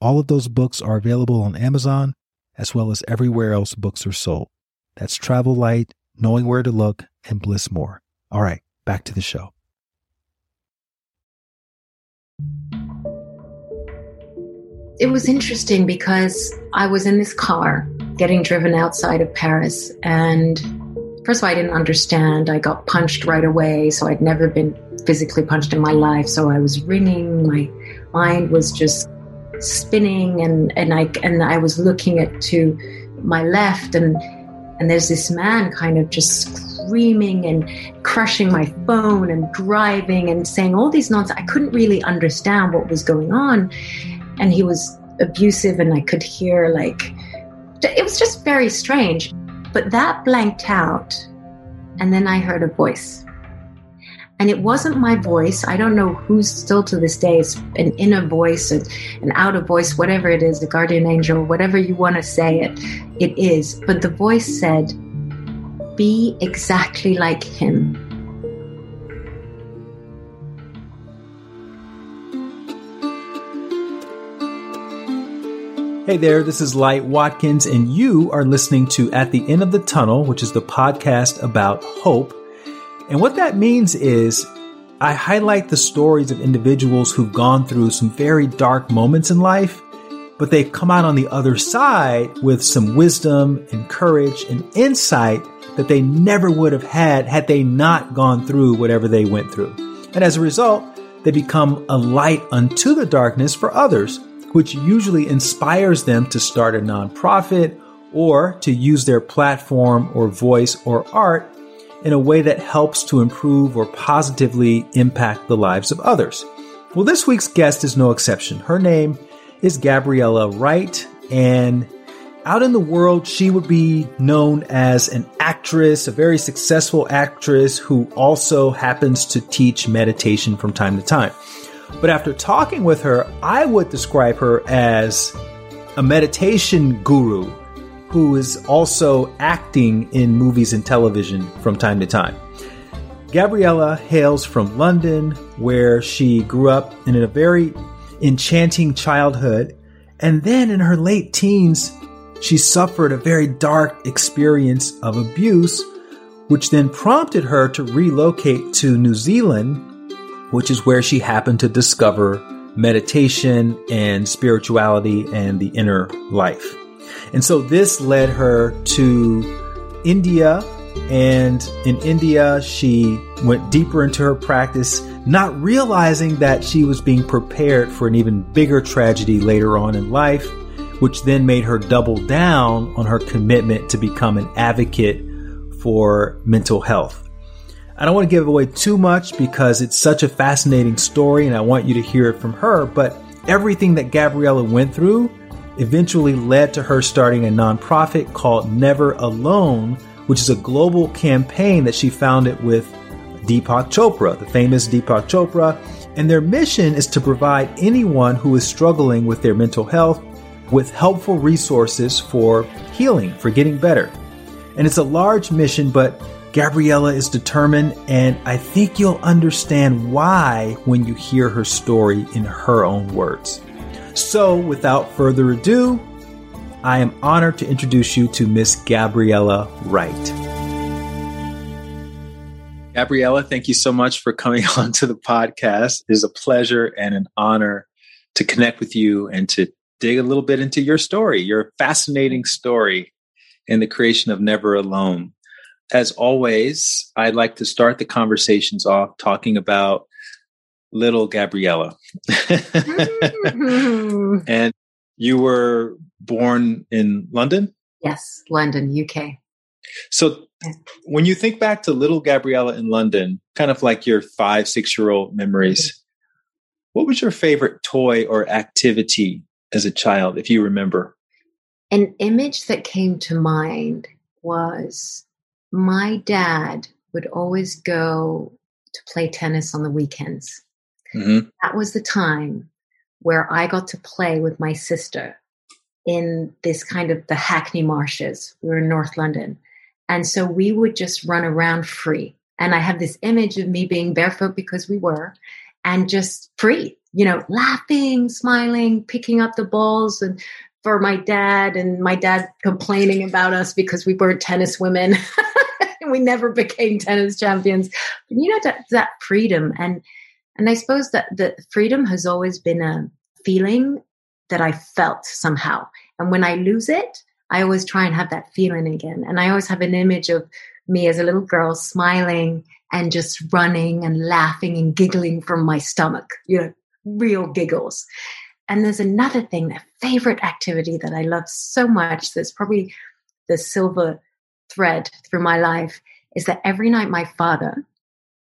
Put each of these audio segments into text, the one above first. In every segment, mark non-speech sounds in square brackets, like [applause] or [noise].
All of those books are available on Amazon as well as everywhere else books are sold. That's Travel Light, Knowing Where to Look, and Bliss More. All right, back to the show. It was interesting because I was in this car getting driven outside of Paris and first of all, I didn't understand. I got punched right away, so I'd never been physically punched in my life. So I was ringing. My mind was just spinning, and and I and I was looking at to my left, and and there's this man kind of just screaming and crushing my phone and driving and saying all these nonsense. I couldn't really understand what was going on, and he was abusive, and I could hear like it was just very strange. But that blanked out, and then I heard a voice. And it wasn't my voice. I don't know who's still to this day. It's an inner voice, an outer voice, whatever it is, a guardian angel, whatever you want to say it, it is. But the voice said, Be exactly like him. Hey there, this is Light Watkins, and you are listening to At the End of the Tunnel, which is the podcast about hope. And what that means is I highlight the stories of individuals who've gone through some very dark moments in life, but they've come out on the other side with some wisdom and courage and insight that they never would have had had they not gone through whatever they went through. And as a result, they become a light unto the darkness for others which usually inspires them to start a nonprofit or to use their platform or voice or art in a way that helps to improve or positively impact the lives of others. Well, this week's guest is no exception. Her name is Gabriella Wright, and out in the world, she would be known as an actress, a very successful actress who also happens to teach meditation from time to time. But after talking with her, I would describe her as a meditation guru who is also acting in movies and television from time to time. Gabriella hails from London, where she grew up in a very enchanting childhood. And then in her late teens, she suffered a very dark experience of abuse, which then prompted her to relocate to New Zealand which is where she happened to discover meditation and spirituality and the inner life. And so this led her to India. And in India, she went deeper into her practice, not realizing that she was being prepared for an even bigger tragedy later on in life, which then made her double down on her commitment to become an advocate for mental health. I don't want to give away too much because it's such a fascinating story and I want you to hear it from her. But everything that Gabriella went through eventually led to her starting a nonprofit called Never Alone, which is a global campaign that she founded with Deepak Chopra, the famous Deepak Chopra. And their mission is to provide anyone who is struggling with their mental health with helpful resources for healing, for getting better. And it's a large mission, but Gabriella is determined, and I think you'll understand why when you hear her story in her own words. So, without further ado, I am honored to introduce you to Miss Gabriella Wright. Gabriella, thank you so much for coming [laughs] on to the podcast. It is a pleasure and an honor to connect with you and to dig a little bit into your story, your fascinating story in the creation of Never Alone as always, I'd like to start the conversations off talking about little Gabriella. mm-hmm. [laughs] and you were born in London? Yes, London, UK. So when you think back to little Gabriella in London, kind of like your five, six year old memories, mm-hmm. what was your favorite toy or activity as a child, if you remember? An image that came to mind was my dad would always go to play tennis on the weekends. Mm-hmm. That was the time where I got to play with my sister in this kind of the Hackney Marshes. We were in North London. And so we would just run around free. And I have this image of me being barefoot because we were and just free, you know, laughing, smiling, picking up the balls and for my dad and my dad complaining about us because we weren't tennis women. [laughs] we never became tennis champions. But you know that, that freedom and and I suppose that the freedom has always been a feeling that I felt somehow. And when I lose it, I always try and have that feeling again. And I always have an image of me as a little girl smiling and just running and laughing and giggling from my stomach, you know, real giggles. And there's another thing, a favorite activity that I love so much that's probably the silver thread through my life is that every night my father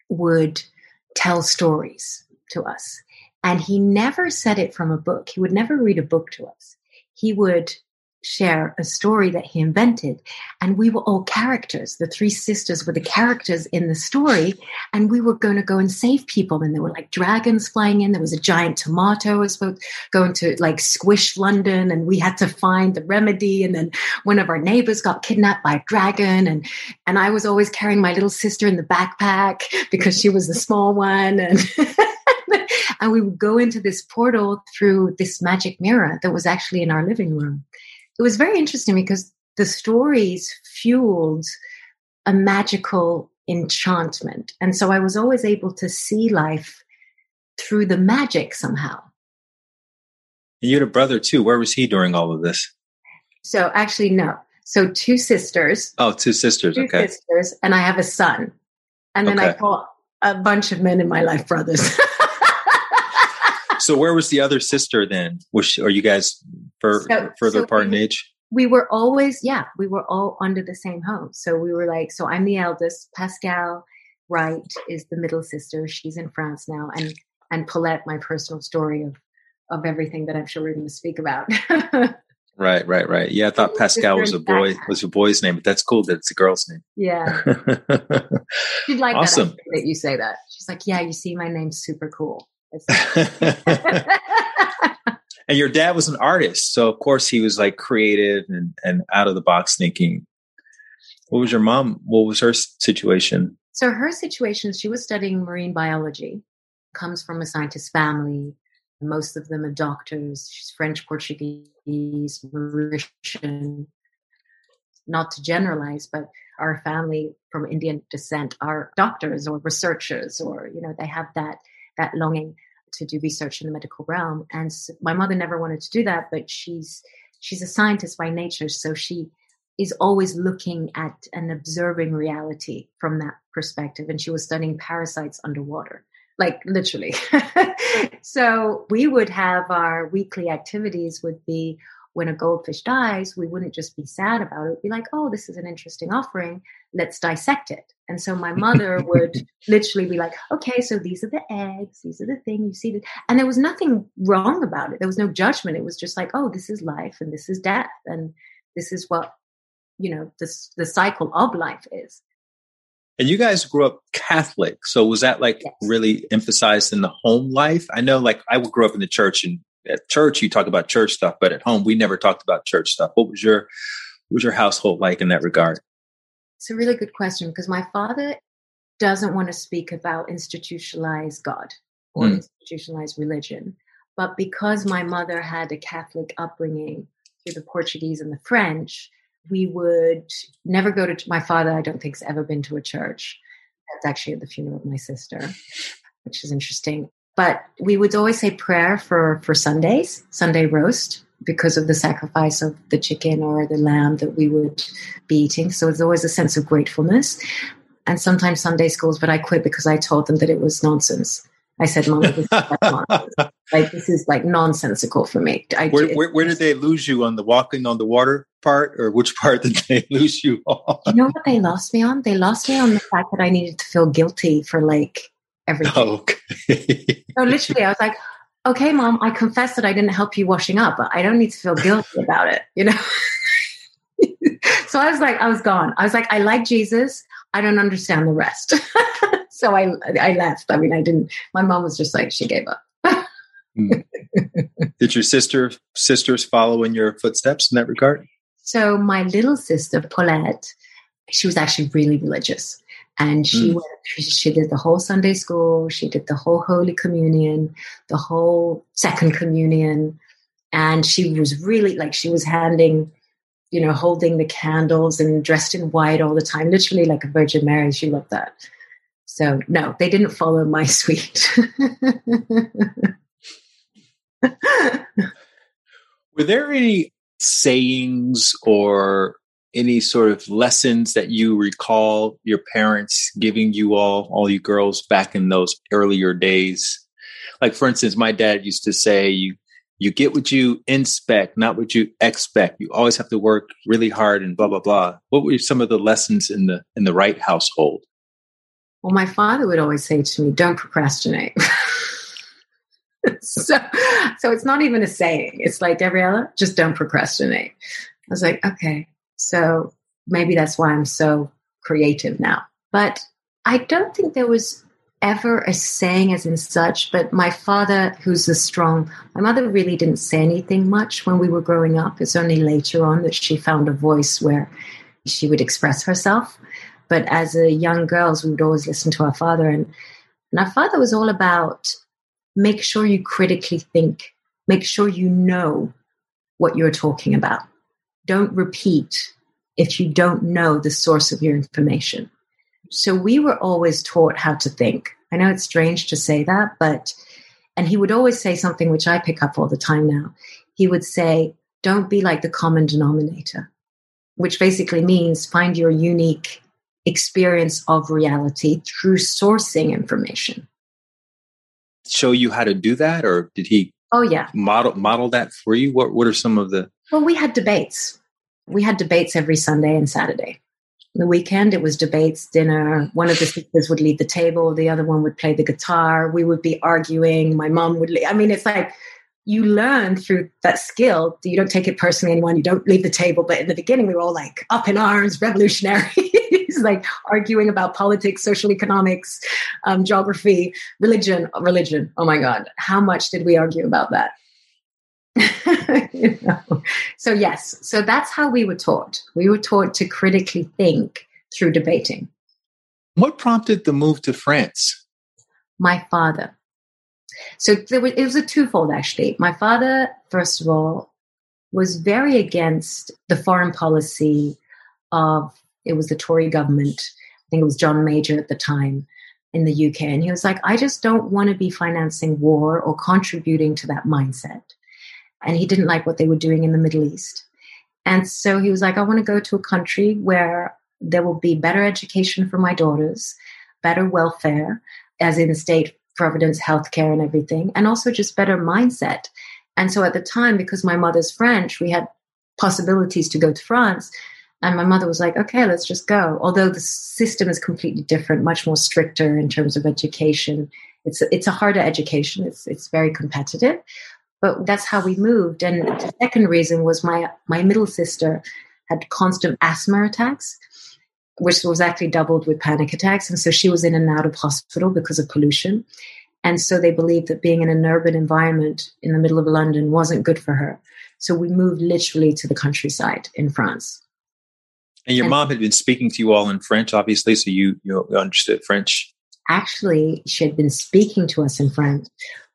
would tell stories to us. And he never said it from a book. He would never read a book to us. He would share a story that he invented. And we were all characters. The three sisters were the characters in the story. And we were going to go and save people. And there were like dragons flying in. There was a giant tomato was going to like squish London. And we had to find the remedy. And then one of our neighbors got kidnapped by a dragon. And, and I was always carrying my little sister in the backpack because she was the small one. And [laughs] and we would go into this portal through this magic mirror that was actually in our living room it was very interesting because the stories fueled a magical enchantment. And so I was always able to see life through the magic somehow. You had a brother too. Where was he during all of this? So actually, no. So two sisters. Oh, two sisters. Two okay. sisters, and I have a son. And then okay. I call a bunch of men in my life brothers. [laughs] so where was the other sister then? Was she, are you guys for, so, further so apart in age? We were always, yeah, we were all under the same home. So we were like, so I'm the eldest. Pascal Wright is the middle sister. She's in France now, and and Paulette, my personal story of of everything that I'm sure we're going to speak about. [laughs] right, right, right. Yeah, I thought Pascal was a boy was a boy's name, but that's cool that it's a girl's name. Yeah, [laughs] she'd like awesome. that, that you say that. She's like, yeah, you see, my name's super cool. [laughs] [laughs] and your dad was an artist, so of course he was like creative and, and out of the box thinking. What was your mom? What was her situation? So her situation, she was studying marine biology, comes from a scientist family. Most of them are doctors. She's French, Portuguese, Mauritian. Not to generalize, but our family from Indian descent are doctors or researchers, or you know, they have that that longing to do research in the medical realm. And my mother never wanted to do that, but she's she's a scientist by nature, so she is always looking at and observing reality from that perspective. And she was studying parasites underwater, like literally. [laughs] so we would have our weekly activities would be when a goldfish dies, we wouldn't just be sad about it. We'd be like, oh, this is an interesting offering. Let's dissect it. And so my [laughs] mother would literally be like, okay, so these are the eggs. These are the thing you see. And there was nothing wrong about it. There was no judgment. It was just like, oh, this is life and this is death. And this is what, you know, this, the cycle of life is. And you guys grew up Catholic. So was that like yes. really emphasized in the home life? I know like I grew up in the church and at church you talk about church stuff, but at home we never talked about church stuff. What was your what was your household like in that regard? It's a really good question because my father doesn't want to speak about institutionalized God or mm. institutionalized religion. But because my mother had a Catholic upbringing through the Portuguese and the French, we would never go to my father. I don't think has ever been to a church. That's actually at the funeral of my sister, which is interesting. But we would always say prayer for, for Sundays, Sunday roast, because of the sacrifice of the chicken or the lamb that we would be eating. So it's always a sense of gratefulness. And sometimes Sunday schools, but I quit because I told them that it was nonsense. I said, Mom, this is like [laughs] this is like nonsensical for me. I, where, where, where, did they lose you on the walking on the water part, or which part [laughs] did they lose you on? You know what they lost me on? They lost me on the fact that I needed to feel guilty for like everything. Oh, [laughs] okay. so literally, I was like, okay, mom, I confess that I didn't help you washing up, but I don't need to feel guilty [laughs] about it, you know? [laughs] so I was like, I was gone. I was like, I like Jesus. I don't understand the rest. [laughs] so I, I left. I mean, I didn't, my mom was just like, she gave up. Hmm. Did your sister sisters follow in your footsteps in that regard? So my little sister Paulette, she was actually really religious, and she mm. went, she did the whole Sunday school, she did the whole Holy Communion, the whole Second Communion, and she was really like she was handing, you know, holding the candles and dressed in white all the time, literally like a Virgin Mary. She loved that. So no, they didn't follow my [laughs] suite. Were there any sayings or any sort of lessons that you recall your parents giving you all, all you girls back in those earlier days? Like, for instance, my dad used to say, you, you get what you inspect, not what you expect. You always have to work really hard and blah, blah, blah. What were some of the lessons in the, in the Wright household? Well, my father would always say to me, don't procrastinate. [laughs] so, so it's not even a saying. It's like, Gabriella, just don't procrastinate. I was like, okay. So maybe that's why I'm so creative now. But I don't think there was ever a saying as in such, but my father, who's a strong, my mother really didn't say anything much when we were growing up. It's only later on that she found a voice where she would express herself. But as a young girls, we would always listen to our father. And, and our father was all about make sure you critically think, make sure you know what you're talking about. Don't repeat if you don't know the source of your information. So we were always taught how to think. I know it's strange to say that, but, and he would always say something which I pick up all the time now. He would say, don't be like the common denominator, which basically means find your unique experience of reality through sourcing information show you how to do that, or did he? Oh yeah, model model that for you. What What are some of the? Well, we had debates. We had debates every Sunday and Saturday. The weekend, it was debates, dinner. One of the sisters would lead the table, the other one would play the guitar. We would be arguing. My mom would. I mean, it's like you learn through that skill. You don't take it personally, anyone. You don't leave the table. But in the beginning, we were all like up in arms, revolutionary. [laughs] like arguing about politics, social economics, um, geography, religion. Religion. Oh my God, how much did we argue about that? [laughs] you know? So yes, so that's how we were taught. We were taught to critically think through debating. What prompted the move to France? My father. So there was, it was a twofold actually. My father, first of all, was very against the foreign policy of it was the Tory government. I think it was John Major at the time in the UK. And he was like, I just don't want to be financing war or contributing to that mindset. And he didn't like what they were doing in the Middle East. And so he was like, I want to go to a country where there will be better education for my daughters, better welfare, as in state providence, healthcare, and everything, and also just better mindset. And so at the time, because my mother's French, we had possibilities to go to France. And my mother was like, okay, let's just go. Although the system is completely different, much more stricter in terms of education. It's, it's a harder education. It's, it's very competitive, but that's how we moved. And the second reason was my, my middle sister had constant asthma attacks, which was actually doubled with panic attacks. And so she was in and out of hospital because of pollution. And so they believed that being in an urban environment in the middle of London wasn't good for her. So we moved literally to the countryside in France. And your and mom had been speaking to you all in French, obviously, so you you understood French. Actually, she had been speaking to us in French,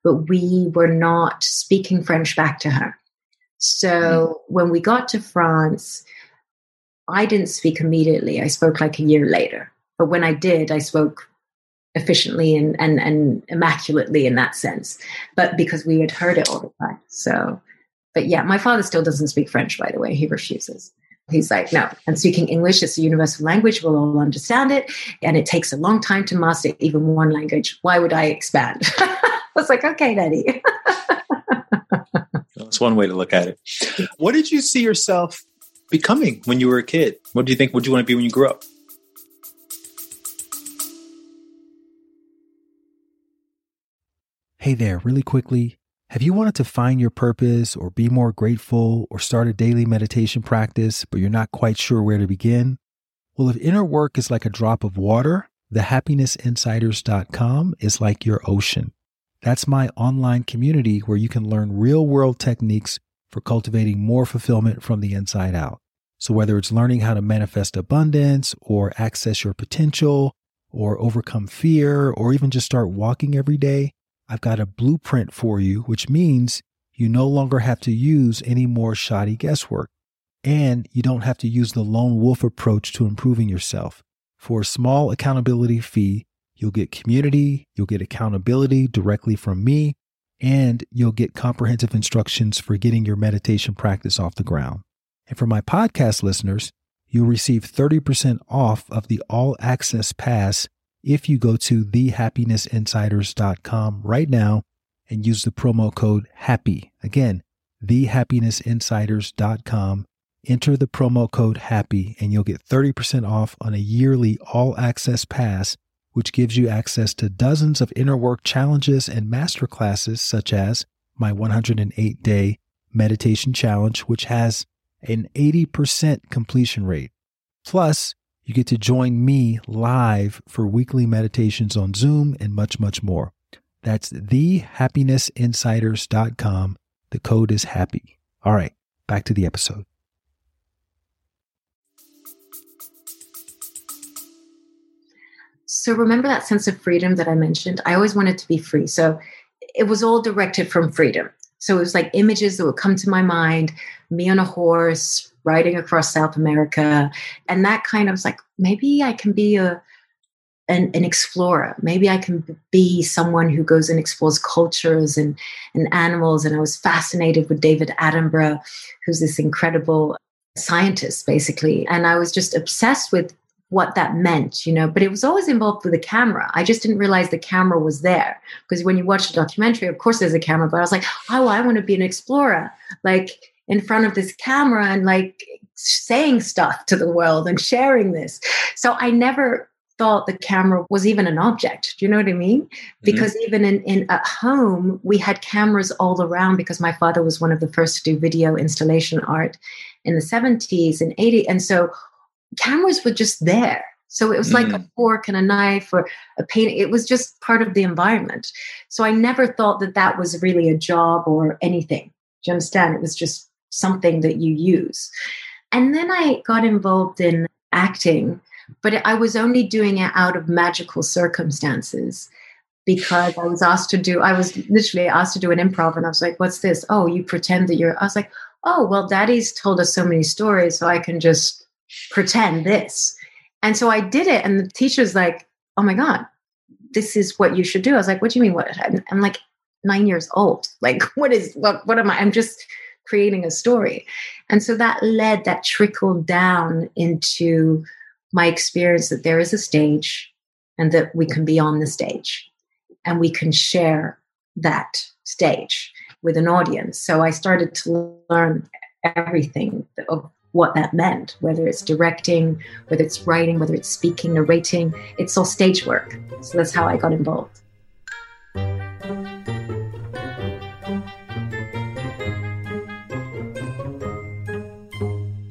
but we were not speaking French back to her. So mm when we got to France, I didn't speak immediately. I spoke like a year later. But when I did, I spoke efficiently and, and, and immaculately in that sense. But because we had heard it all the time. So, but yeah, my father still doesn't speak French, by the way. He refuses. He's like, no, I'm speaking English. It's a universal language. We'll all understand it. And it takes a long time to master even one language. Why would I expand? [laughs] I was like, okay, Daddy. [laughs] That's one way to look at it. What did you see yourself becoming when you were a kid? What do you think? What do you want to be when you grew up? Hey there, really quickly. Have you wanted to find your purpose or be more grateful or start a daily meditation practice, but you're not quite sure where to begin? Well, if inner work is like a drop of water, the thehappinessinsiders.com is like your ocean. That's my online community where you can learn real world techniques for cultivating more fulfillment from the inside out. So, whether it's learning how to manifest abundance or access your potential or overcome fear or even just start walking every day, I've got a blueprint for you, which means you no longer have to use any more shoddy guesswork. And you don't have to use the lone wolf approach to improving yourself. For a small accountability fee, you'll get community, you'll get accountability directly from me, and you'll get comprehensive instructions for getting your meditation practice off the ground. And for my podcast listeners, you'll receive 30% off of the all access pass if you go to thehappinessinsiders.com right now and use the promo code HAPPY. Again, thehappinessinsiders.com. Enter the promo code HAPPY and you'll get 30% off on a yearly all access pass, which gives you access to dozens of inner work challenges and masterclasses, such as my 108 day meditation challenge, which has an 80% completion rate. Plus, you get to join me live for weekly meditations on Zoom and much, much more. That's thehappinessinsiders.com. The code is happy. All right, back to the episode. So, remember that sense of freedom that I mentioned? I always wanted to be free. So, it was all directed from freedom. So, it was like images that would come to my mind me on a horse, riding across South America. And that kind of was like, maybe I can be a an, an, explorer. Maybe I can be someone who goes and explores cultures and, and animals. And I was fascinated with David Attenborough, who's this incredible scientist, basically. And I was just obsessed with what that meant, you know, but it was always involved with the camera. I just didn't realize the camera was there because when you watch the documentary, of course there's a camera, but I was like, oh, I want to be an explorer. Like in front of this camera and like saying stuff to the world and sharing this. So I never thought the camera was even an object. Do you know what I mean? Mm-hmm. Because mm-hmm. even in, in at home, we had cameras all around because my father was one of the first to do video installation art in the 70s and 80s. And so cameras were just there. So it was like mm. a fork and a knife or a painting. It was just part of the environment. So I never thought that that was really a job or anything. Do you understand? It was just something that you use. And then I got involved in acting, but I was only doing it out of magical circumstances because I was asked to do, I was literally asked to do an improv and I was like, what's this? Oh, you pretend that you're, I was like, oh, well, daddy's told us so many stories, so I can just pretend this. And so I did it. And the teacher's like, oh my God, this is what you should do. I was like, what do you mean? What? I'm like nine years old. [laughs] Like, what is, what, what am I? I'm just, creating a story. And so that led, that trickled down into my experience that there is a stage and that we can be on the stage and we can share that stage with an audience. So I started to learn everything of what that meant, whether it's directing, whether it's writing, whether it's speaking, narrating, it's all stage work. So that's how I got involved.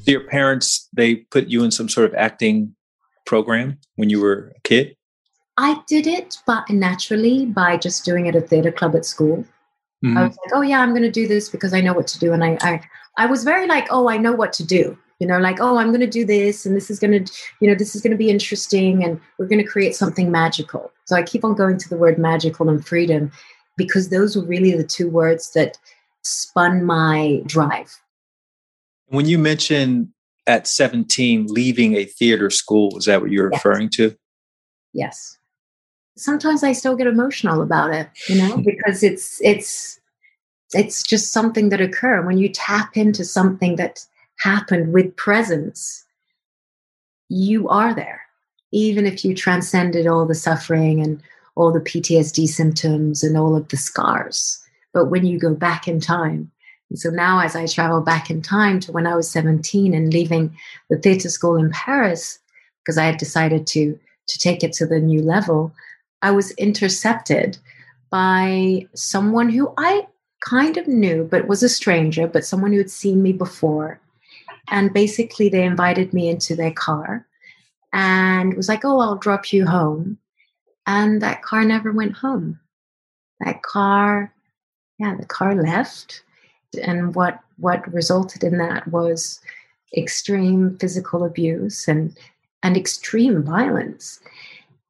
your parents they put you in some sort of acting program when you were a kid? I did it, but naturally by just doing it at a theater club at school. Mm-hmm. I was like, oh yeah, I'm going to do this because I know what to do, and I, I, I was very like, oh, I know what to do. You know, like, oh, I'm going to do this, and this is going to, you know, this is going to be interesting, and we're going to create something magical. So I keep on going to the word magical and freedom because those were really the two words that spun my drive when you mentioned at 17 leaving a theater school, is that what you're yes. referring to? Yes. Sometimes I still get emotional about it, you know, [laughs] because it's it's it's just something that occurred when you tap into something that happened with presence. You are there, even if you transcended all the suffering and all the PTSD symptoms and all of the scars. But when you go back in time, and so now, as I travel back in time to when I was 17 and leaving the theatre school in Paris, because I had decided to, to take it to the new level, I was intercepted by someone who I kind of knew, but was a stranger, but someone who had seen me before. And basically, they invited me into their car and was like, Oh, I'll drop you home. And that car never went home. That car, yeah, the car left. And what, what resulted in that was extreme physical abuse and, and extreme violence.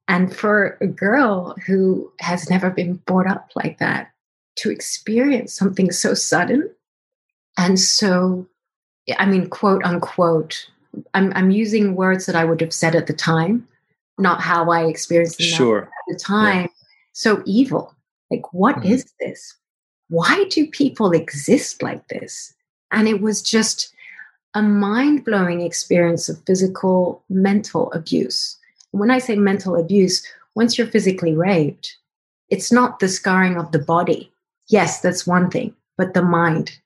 And for a girl who has never been brought up like that, to experience something so sudden and so, I mean, quote unquote, I'm, I'm using words that I would have said at the time, not how I experienced them sure. at the time. Yeah. So evil. Like, what mm-hmm. is this? Why do people exist like this? And it was just a mind blowing experience of physical, mental abuse. When I say mental abuse, once you're physically raped, it's not the scarring of the body. Yes, that's one thing, but the mind,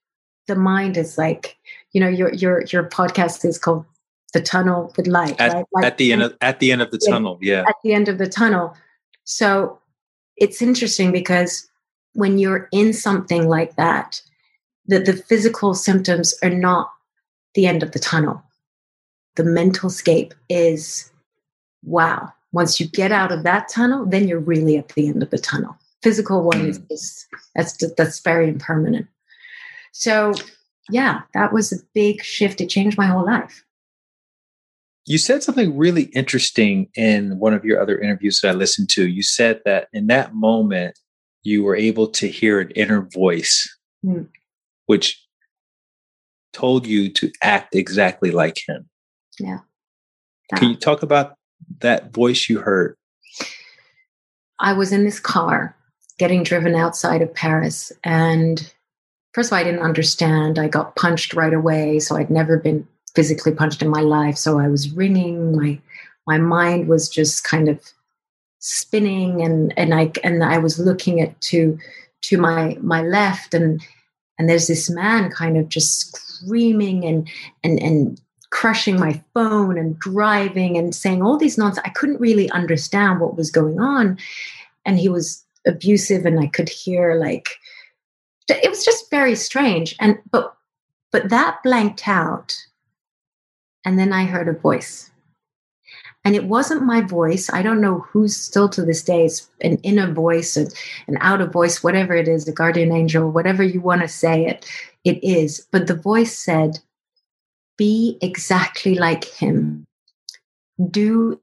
the mind is like, you know, your your your podcast is called the tunnel with light, at, right? Like, at the end of at the end of the tunnel, yeah. At the end of the tunnel. So it's interesting because when you're in something like that, that the physical symptoms are not the end of the tunnel. The mental scape is wow. Once you get out of that tunnel, then you're really at the end of the tunnel. Physical one is, mm. is that's that's very impermanent. So yeah, that was a big shift. It changed my whole life. You said something really interesting in one of your other interviews that I listened to. You said that in that moment, you were able to hear an inner voice, mm. which told you to act exactly like him. Yeah. Can you talk about that voice you heard? I was in this car getting driven outside of Paris. And first of all, I didn't understand. I got punched right away. So I'd never been physically punched in my life. So I was ringing. My my mind was just kind of spinning and and I and I was looking at to to my my left and and there's this man kind of just screaming and and and crushing my phone and driving and saying all these nonsense. I couldn't really understand what was going on. And he was abusive and I could hear like it was just very strange. And but but that blanked out and then I heard a voice. And it wasn't my voice. I don't know who's still to this day. It's an inner voice, an, an outer voice, whatever it is, a guardian angel, whatever you want to say it, it is. But the voice said, Be exactly like him. Do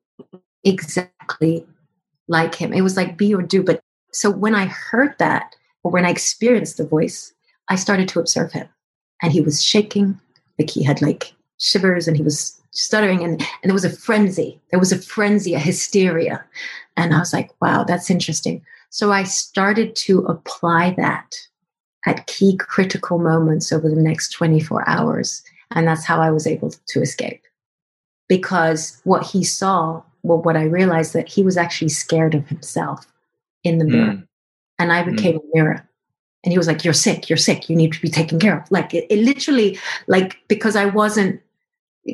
exactly like him. It was like be or do. But so when I heard that, or when I experienced the voice, I started to observe him. And he was shaking, like he had like shivers and he was stuttering and, and there was a frenzy. There was a frenzy, a hysteria. And I was like, wow, that's interesting. So I started to apply that at key critical moments over the next 24 hours. And that's how I was able to escape. Because what he saw, well, what I realized that he was actually scared of himself in the mirror. Mm. And I became mm. a mirror. And he was like, You're sick, you're sick, you need to be taken care of. Like it, it literally, like, because I wasn't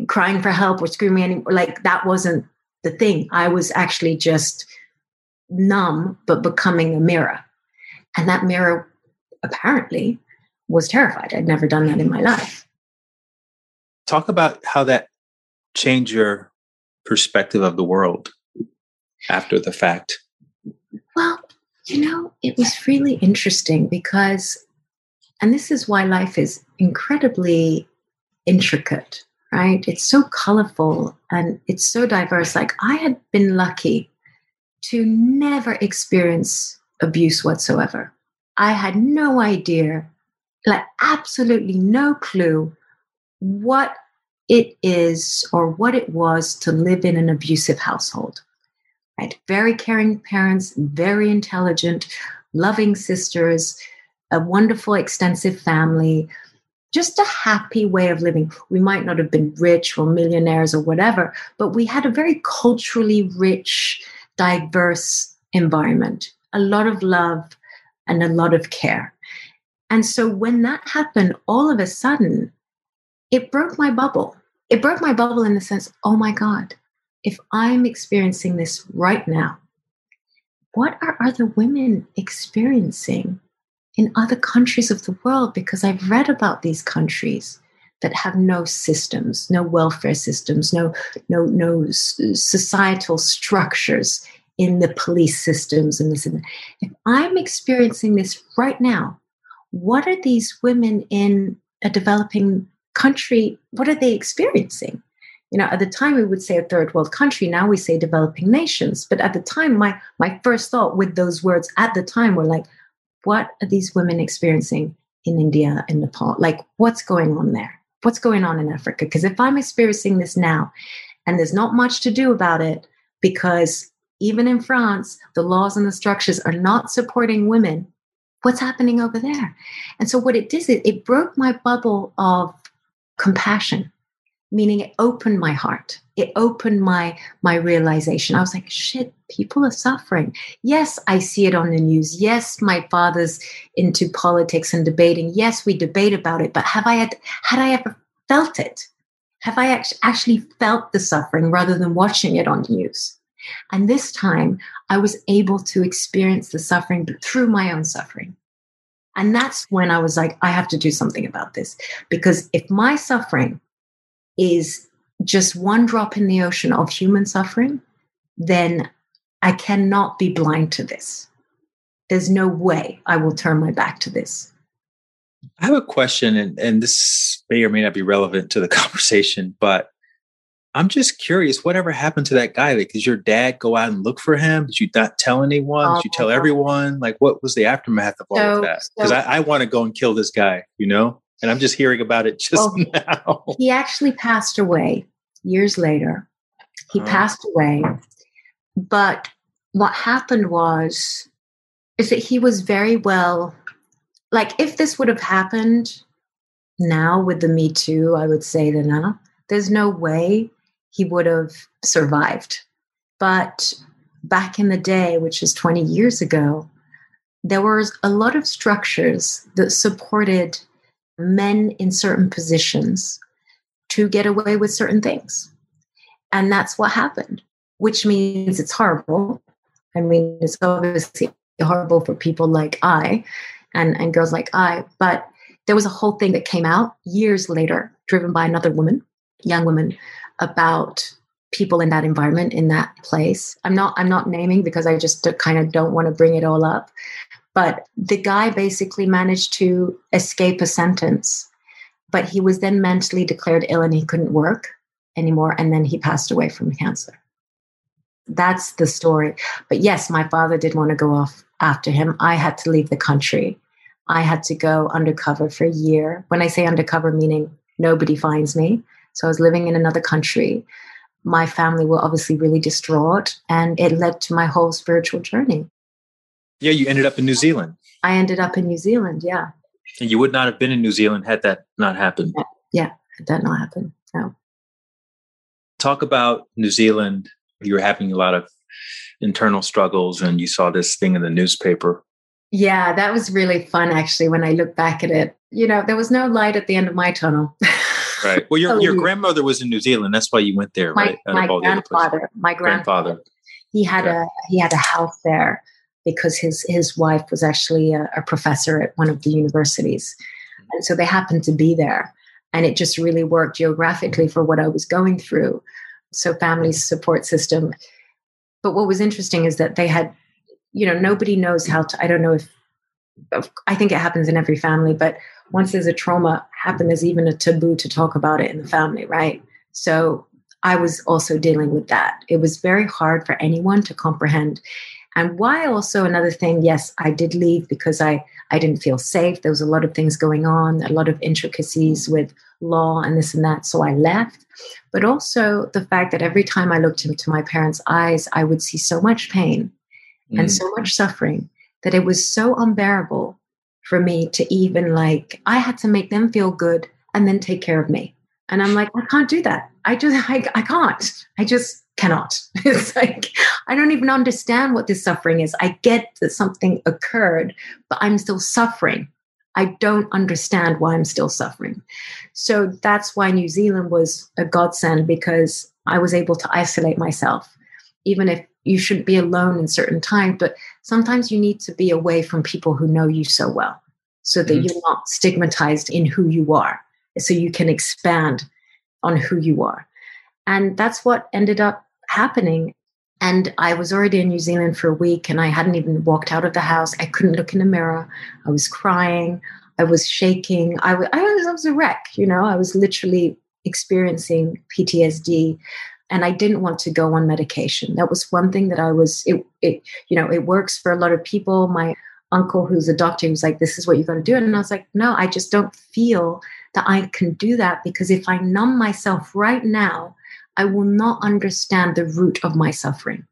crying for help or screaming anymore. Like that wasn't the thing. I was actually just numb, but becoming a mirror. And that mirror apparently was terrified. I'd never done that in my life. Talk about how that changed your perspective of the world after the fact. Well, you know, it was really interesting because, and this is why life is incredibly intricate right? It's so colorful and it's so diverse. Like I had been lucky to never experience abuse whatsoever. I had no idea, like absolutely no clue what it is or what it was to live in an abusive household. Right? Very caring parents, very intelligent, loving sisters, a wonderful extensive family, just a happy way of living. We might not have been rich or millionaires or whatever, but we had a very culturally rich, diverse environment, a lot of love and a lot of care. And so when that happened, all of a sudden, it broke my bubble. It broke my bubble in the sense, oh my God, if I'm experiencing this right now, what are other women experiencing in other countries of the world because I've read about these countries that have no systems, no welfare systems, no no no societal structures in the police systems and this and that. If I'm experiencing this right now, what are these women in a developing country? What are they experiencing? You know, at the time we would say a third world country. Now we say developing nations. But at the time, my my first thought with those words at the time were like, what are these women experiencing in India and Nepal? Like, what's going on there? What's going on in Africa? Because if I'm experiencing this now, and there's not much to do about it, because even in France, the laws and the structures are not supporting women. What's happening over there? And so, what it did is it broke my bubble of compassion meaning it opened my heart. It opened my my realization. I was like shit people are suffering. Yes i see it on the news. Yes my father's into politics and debating. Yes we debate about it but have i had had i ever felt it? Have i actually felt the suffering rather than watching it on news? And this time i was able to experience the suffering but through my own suffering. And that's when i was like i have to do something about this. Because if my suffering is just one drop in the ocean of human suffering, then I cannot be blind to this. There's no way I will turn my back to this. I have a question, and, and this may or may not be relevant to the [laughs] conversation, but I'm just curious, whatever happened to that guy? Like, did your dad go out and look for him? Did you not tell anyone? Did you tell oh. everyone? Like, what was the aftermath of all so, of that? Because so, I, I want to go and kill this guy, you know? And I'm just hearing about it just well, now. He actually passed away years later. He oh. passed away. But what happened was is that he was very well like if this would have happened now with the Me Too, I would say that now, there's no way he would have survived. But back in the day, which is 20 years ago, there was a lot of structures that supported men in certain positions to get away with certain things. And that's what happened, which means it's horrible. I mean, it's obviously horrible for people like I and, and girls like I, but there was a whole thing that came out years later, driven by another woman, young woman, about people in that environment in that place. I'm not I'm not naming because I just kind of don't want to bring it all up. But the guy basically managed to escape a sentence, but he was then mentally declared ill and he couldn't work anymore. And then he passed away from cancer. That's the story. But yes, my father did want to go off after him. I had to leave the country. I had to go undercover for a year. When I say undercover, meaning nobody finds me. So I was living in another country. My family were obviously really distraught, and it led to my whole spiritual journey. Yeah, you ended up in New Zealand. I ended up in New Zealand, yeah. And you would not have been in New Zealand had that not happened. Yeah, yeah had that not happened. No. Talk about New Zealand. You were having a lot of internal struggles and you saw this thing in the newspaper. Yeah, that was really fun actually when I look back at it. You know, there was no light at the end of my tunnel. [laughs] right. Well, your, your grandmother was in New Zealand. That's why you went there, my, right? my grandfather, my grandfather, grandfather. He had a he had a house there because his his wife was actually a, a professor at one of the universities, and so they happened to be there, and it just really worked geographically for what I was going through. So family support system. But what was interesting is that they had, you know, nobody knows how to. I don't know if I think it happens in every family, but once there's a trauma happen, there's even a taboo to talk about it in the family, right? So I was also dealing with that. It was very hard for anyone to comprehend. And why also another thing, yes, I did leave because I, I didn't feel safe. There was a lot of things going on, a lot of intricacies with law and this and that. So I left. But also the fact that every time I looked into my parents' eyes, I would see so much pain mm. and so much suffering that it was so unbearable for me to even like, I had to make them feel good and then take care of me. And I'm like, I can't do that. I just, [laughs] I, I can't. I just cannot. [laughs] It's like, I don't even understand what this suffering is. I get that something occurred, but I'm still suffering. I don't understand why I'm still suffering. So that's why New Zealand was a godsend because I was able to isolate myself, even if you shouldn't be alone in certain times, but sometimes you need to be away from people who know you so well. so that mm-hmm. you're not stigmatized in who you are, so you can expand on who you are. And that's what ended up happening. And I was already in New Zealand for a week and I hadn't even walked out of the house. I couldn't look in the mirror. I was crying. I was shaking. I was, I was, I was a wreck, you know, I was literally experiencing PTSD and I didn't want to go on medication. That was one thing that I was, it, it, you know, it works for a lot of people. My uncle, who's a doctor, was like, this is what you got to do. And I was like, no, I just don't feel that I can do that because if I numb myself right now, I will not understand the root of my suffering.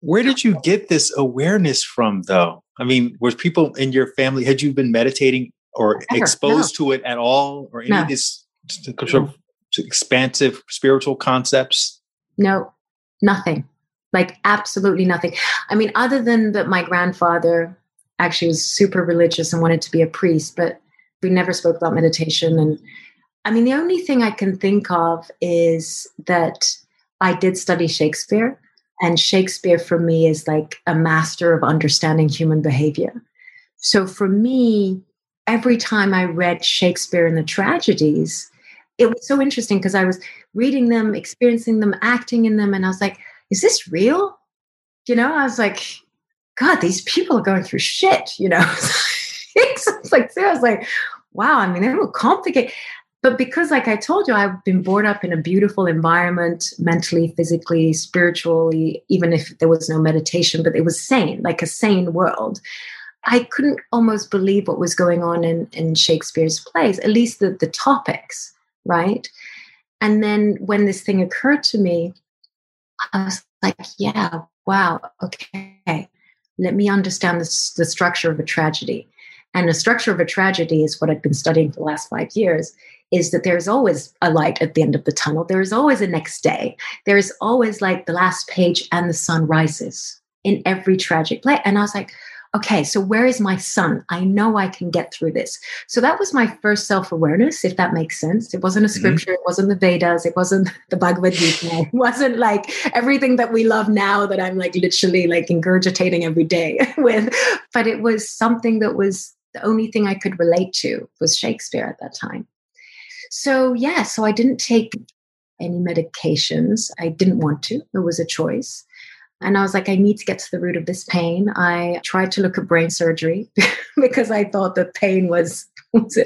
Where did you get this awareness from, though? I mean, was people in your family, had you been meditating or Never, exposed no. to it at all, or any no. of these sort of expansive spiritual concepts? No, nothing. Like, absolutely nothing. I mean, other than that, my grandfather actually was super religious and wanted to be a priest, but we never spoke about meditation and I mean, the only thing I can think of is that I did study Shakespeare, and Shakespeare for me is like a master of understanding human behavior. So for me, every time I read Shakespeare and the tragedies, it was so interesting because I was reading them, experiencing them, acting in them, and I was like, is this real? You know, I was like, God, these people are going through shit, you know. [laughs] it's like, I was like, wow, I mean, they were complicated. But because, like I told you, I've been brought up in a beautiful environment, mentally, physically, spiritually, even if there was no meditation, but it was sane, like a sane world. I couldn't almost believe what was going on in, in Shakespeare's plays, at least the, the topics, right? And then when this thing occurred to me, I was like, yeah, wow, okay, let me understand the, the structure of a tragedy. And the structure of a tragedy is what I've been studying for the last five years is that there's always a light at the end of the tunnel. There is always a next day. There is always like the last page and the sun rises in every tragic play. And I was like, okay, so where is my sun? I know I can get through this. So that was my first self awareness, if that makes sense. It wasn't a mm-hmm. scripture, mm-hmm. it wasn't the Vedas, it wasn't [laughs] the Bhagavad Gita, [laughs] it wasn't like everything that we love now that I'm like literally like ingurgitating every day [laughs] with. But it was something that was the only thing I could relate to was Shakespeare at that time. So, yeah, so I didn't take any medications. I didn't want to, it was a choice. And I was like, I need to get to the root of this pain. I tried to look at brain surgery [laughs] because I thought the pain was, [laughs] was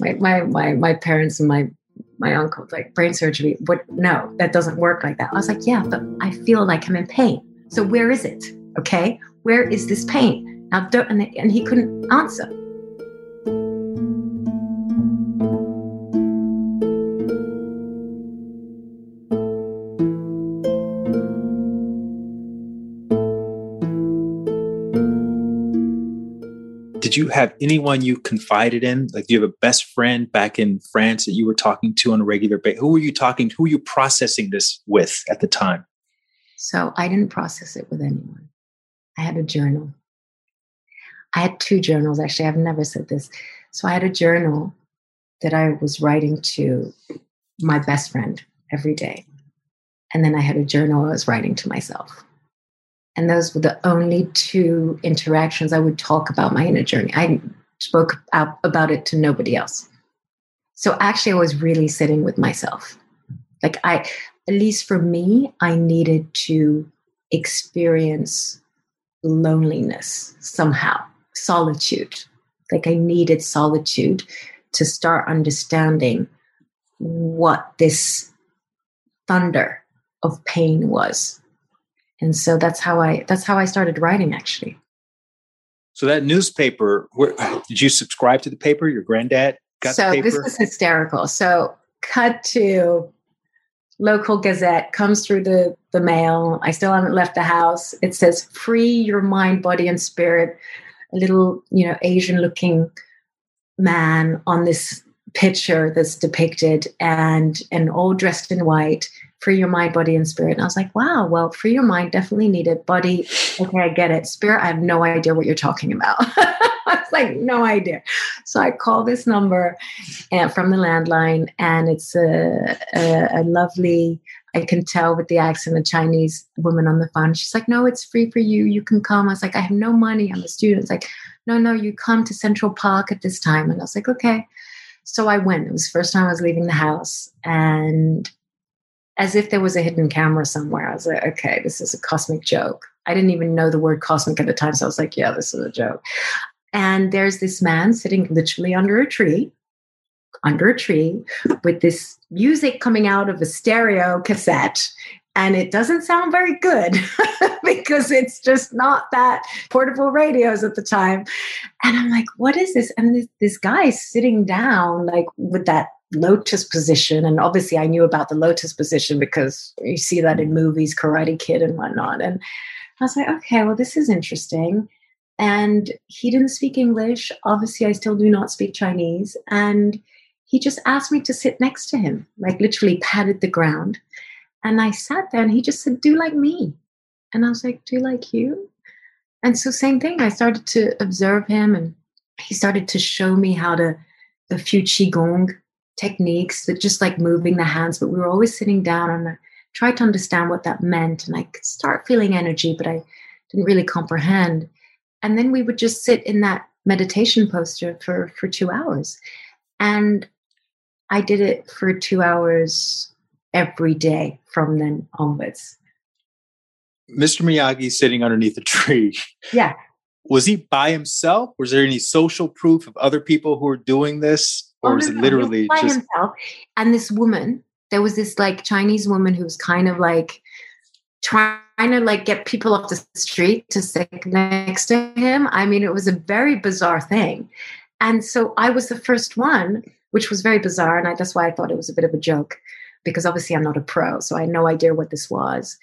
my, my, my, my parents and my my uncle like brain surgery what no that doesn't work like that. I was like yeah but i feel like i'm in pain. So where is it? Okay? Where is this pain? Now and, and he couldn't answer you have anyone you confided in? Like, do you have a best friend back in France that you were talking to on a regular basis? Who were you talking? To? Who were you processing this with at the time? So I didn't process it with anyone. I had a journal. I had two journals actually. I've never said this. So I had a journal that I was writing to my best friend every day. And then I had a journal I was writing to myself. And those were the only two interactions I would talk about my inner journey. I spoke out about it to nobody else. So actually, I was really sitting with myself. Like, I, at least for me, I needed to experience loneliness somehow, solitude. Like, I needed solitude to start understanding what this thunder of pain was and so that's how i that's how i started writing actually. So that newspaper where, [sighs] did you subscribe to the paper? Your granddad got so the paper? So this is hysterical. So cut to local gazette comes through the the mail. I still haven't left the house. It says free your mind body and spirit. A little you know asian looking man on this picture that's depicted and and all dressed in white free your mind, body, and spirit. And I was like, wow, well, free your mind definitely needed. Body, okay, I get it. Spirit, I have no idea what you're talking about. [laughs] I was like, no idea. So I call this number and, from the landline, and it's a, a, a lovely, I can tell with the accent, a Chinese woman on the phone. She's like, no, it's free for you. You can come. I was like, I have no money. I'm a student. It's like, no, no, you come to Central Park at this time. And I was like, okay. So I went. It was the first time I was leaving the house. And as if there was a hidden camera somewhere, I was like, okay, this is a cosmic joke. I didn't even know the word cosmic at the time. So I was like, yeah, this is a joke. And there's this man sitting literally under a tree, under a tree, with this music coming out of a stereo cassette and it doesn't sound very good [laughs] because it's just not that portable radios at the time and i'm like what is this and this, guy sitting down like with that lotus position. And obviously i knew about the lotus position because you see that in mm-hmm. movies karate kid and whatnot. And i was like okay well this is interesting. And he didn't speak english. Obviously i still do not speak chinese. And he just asked me to sit next to him like literally patted the ground. And I sat there and he just said, Do like me. And I was like, Do like you? And so, same thing, I started to observe him and he started to show me how to, a few Qigong techniques that just like moving the hands, but we were always sitting down and I tried to understand what that meant. And I could start feeling energy, but I didn't really comprehend. And then we would just sit in that meditation posture for, for two hours. And I did it for two hours every day from then onwards. Mr. Miyagi sitting underneath a tree. Yeah. Was he by himself? Was there any social proof of other people who were doing this? Oh, or oh, was no, it literally by just himself? And this woman, there was this like Chinese woman who was kind of like trying to like get people off the street to sit next to him. I mean, it was a very bizarre thing. And so I was the first one, which was very bizarre. And I, that's why I thought it was a bit of a joke because obviously I'm not a pro, so I had no idea what this was.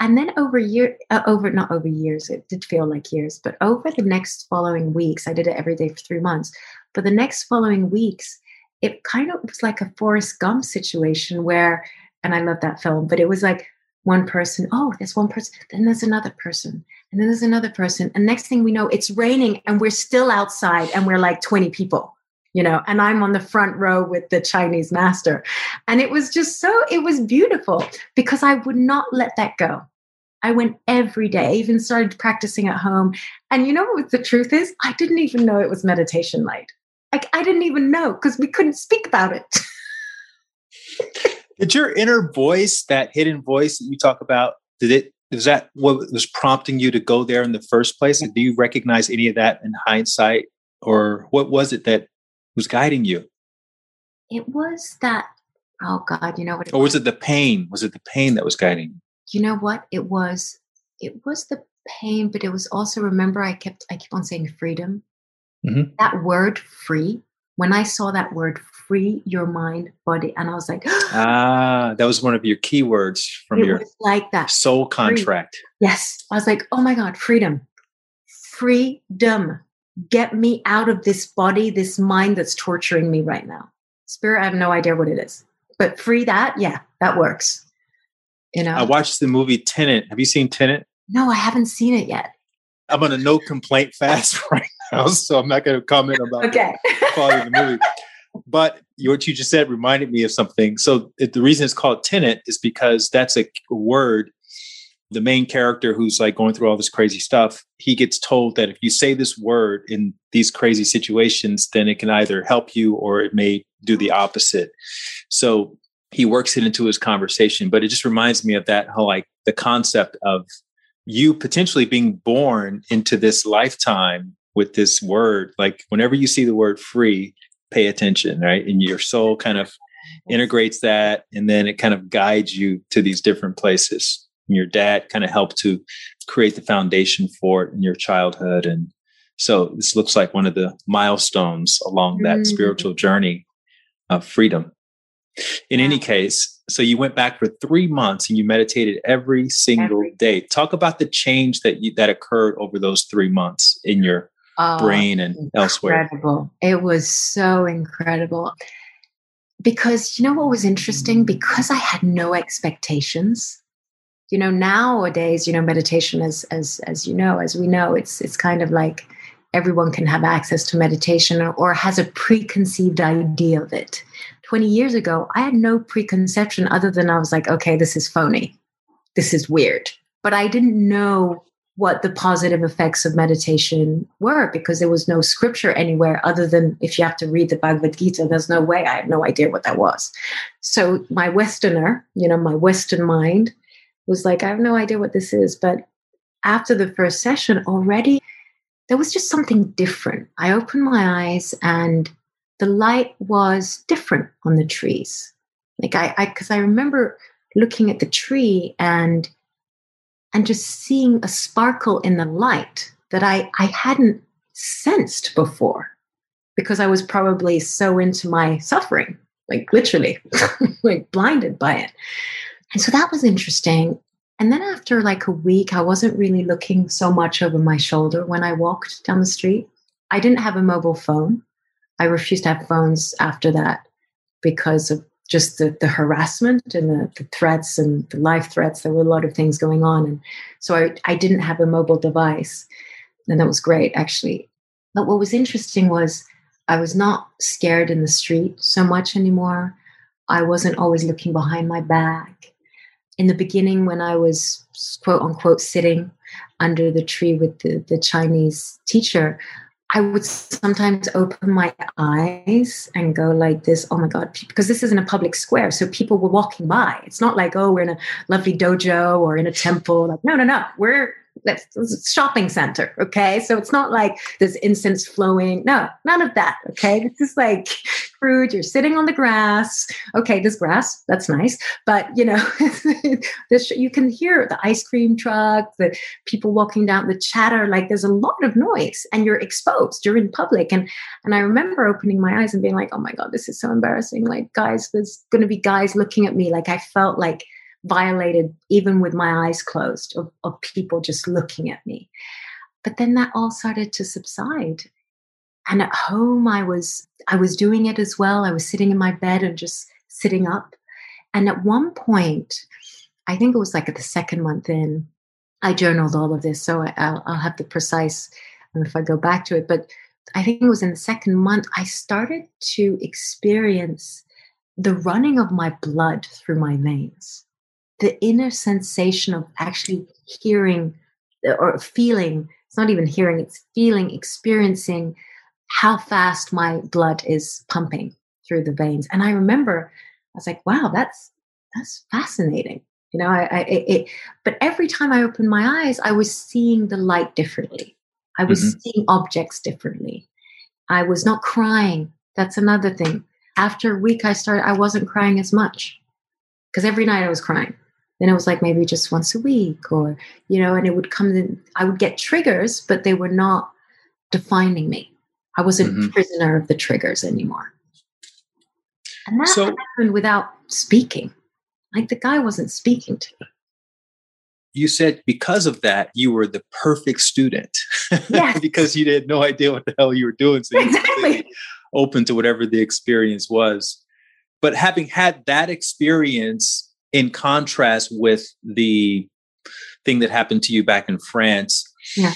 And then over year, uh, over not over years, it did feel like years, but over the next following weeks, I did it every day for three months. But the next following weeks, it kind of was like a Forrest Gump situation where, and I love that film, but it was like one person, oh, there's one person, then there's another person, and then there's another person. And next thing we know, it's raining and we're still outside and we're like 20 people you know, and I'm on the front row with the Chinese master. And it was just so, it was beautiful because I would not let that go. I went every day, even started practicing at home. And you know what the truth is? I didn't even know it was meditation light. Like I didn't even know because we couldn't speak about it. [laughs] did your inner voice, that hidden voice that you talk about, did it is that what was prompting you to go there in the first place? do you recognize any of that in hindsight? Or what was it that who's guiding you? It was that, oh God, you know what? or was, was it the pain? Was it the pain that was guiding you? You know what? It was, it was the pain, but it was also, remember, I kept, I keep on saying freedom. Mm-hmm. That word free, when I saw that word free your mind, body, and I was like, [gasps] ah, that was one of your keywords from it your like that soul contract. Free. Yes. I was like, oh my God, freedom, freedom get me out of this body, this mind that's torturing me right now. Spirit, I have no idea what it is. But free that, yeah, that works. You know. I watched the movie Tenet. Have you seen Tenet? No, I haven't seen it yet. I'm on a no complaint fast [laughs] right now, so I'm not going to comment about okay. the [laughs] quality of the movie. But what you just said reminded me of something. So the reason it's called Tenet is because that's a word the main character who's like going through all this crazy stuff, he gets told that if you say this word in these crazy situations, then it can either help you or it may do the opposite. So he works it into his conversation. But it just reminds me of that whole like the concept of you potentially being born into this lifetime with this word. Like whenever you see the word free, pay attention, right? And your soul kind of integrates that and then it kind of guides you to these different places and your dad kind of helped to create the foundation for it in your childhood. And so this looks like one of the milestones along that mm-hmm. spiritual journey of freedom. In yeah. any case, so you went back for three months and you meditated every single every. day. Talk about the change that you, that occurred over those three months in your oh, brain and incredible. elsewhere. It was so incredible because you know what was interesting because I had no expectations you know nowadays you know meditation as as as you know as we know it's it's kind of like everyone can have access to meditation or, or has a preconceived idea of it 20 years ago i had no preconception other than i was like okay this is phony this is weird but i didn't know what the positive effects of meditation were because there was no scripture anywhere other than if you have to read the Bhagavad Gita, there's no way. I had no idea what that was. So my Westerner, you know, my Western mind was like, I have no idea what this is. But after the first session, already there was just something different. I opened my eyes and the light was different on the trees. Like I, I, because I remember looking at the tree and and just seeing a sparkle in the light that I, I hadn't sensed before because I was probably so into my suffering, like literally, [laughs] like blinded by it. And so that was interesting. And then after like a week, I wasn't really looking so much over my shoulder when I walked down the street. I didn't have a mobile phone. I refused to have phones after that because of just the, the harassment and the, the, threats and the life threats. There were a lot of things going on. And so I, I didn't have a mobile device. And that was great, actually. But what was interesting was I was not scared in the street so much anymore. I wasn't always looking behind my back. In the beginning, when I was quote unquote sitting under the tree with the, the Chinese teacher, I would sometimes open my eyes and go like this, oh my God, because this isn't a public square. So people were walking by. It's not like, oh, we're in a lovely dojo or in a temple. Like, no, no, no. We're that's, shopping center. Okay. So it's not like there's incense flowing. No, none of that. Okay. This is like crude. You're sitting on the grass. Okay. This grass, that's nice. But you know, [laughs] this, you can hear the ice cream truck, the people walking down the chatter. Like there's a lot of noise and you're exposed. You're in public. And, and I remember opening my eyes and being like, oh my God, this is so embarrassing. Like guys, there's going to be guys looking at me. Like I felt like violated even with my eyes closed of, of people just looking at me but then that all started to subside and at home i was i was doing it as well. I was sitting in my bed and just sitting up. And at one point i think it was like at the second month in i journaled all of this so i'll, I'll have the precise if i go back to it but i think it was in the second month i started to experience the running of my blood through my veins. The inner sensation of actually hearing or feeling it's not even hearing it's feeling experiencing how fast my blood is pumping through the veins. And i remember i was like wow that's that's fascinating. You know i, I it, but every time i opened my eyes i was seeing the light differently. I was mm-hmm. seeing objects differently. I was not crying. That's another thing. After a week i started i wasn't crying as much because every night i was crying. Then it was like maybe just once a week or you know and it would come in i would get triggers but they were not defining me i wasn't mm-hmm. prisoner of the triggers anymore and that so, happened without speaking like the guy wasn't speaking to me you said because of that you were the perfect student yes. [laughs] because you had no idea what the hell you were doing so exactly. open to whatever the experience was but having had that experience in contrast with the thing that happened to you back in France. Yeah.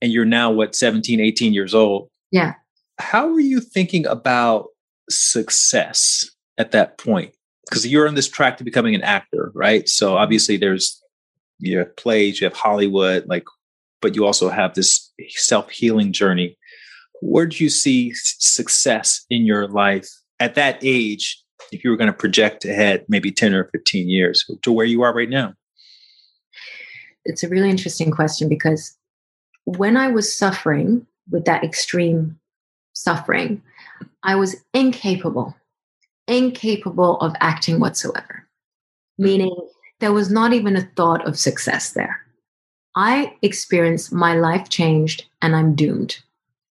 And you're now what 17, 18 years old. Yeah. How were you thinking about success at that point? Because you're on this track to becoming an actor, right? So obviously there's you have plays, you have Hollywood, like, but you also have this self-healing journey. Where do you see success in your life at that age if you were going to project ahead maybe 10 or 15 years to where you are right now? It's a really interesting question because when I was suffering with that extreme suffering, I was incapable, incapable of acting whatsoever, meaning there was not even a thought of success there. I experienced my life changed and I'm doomed.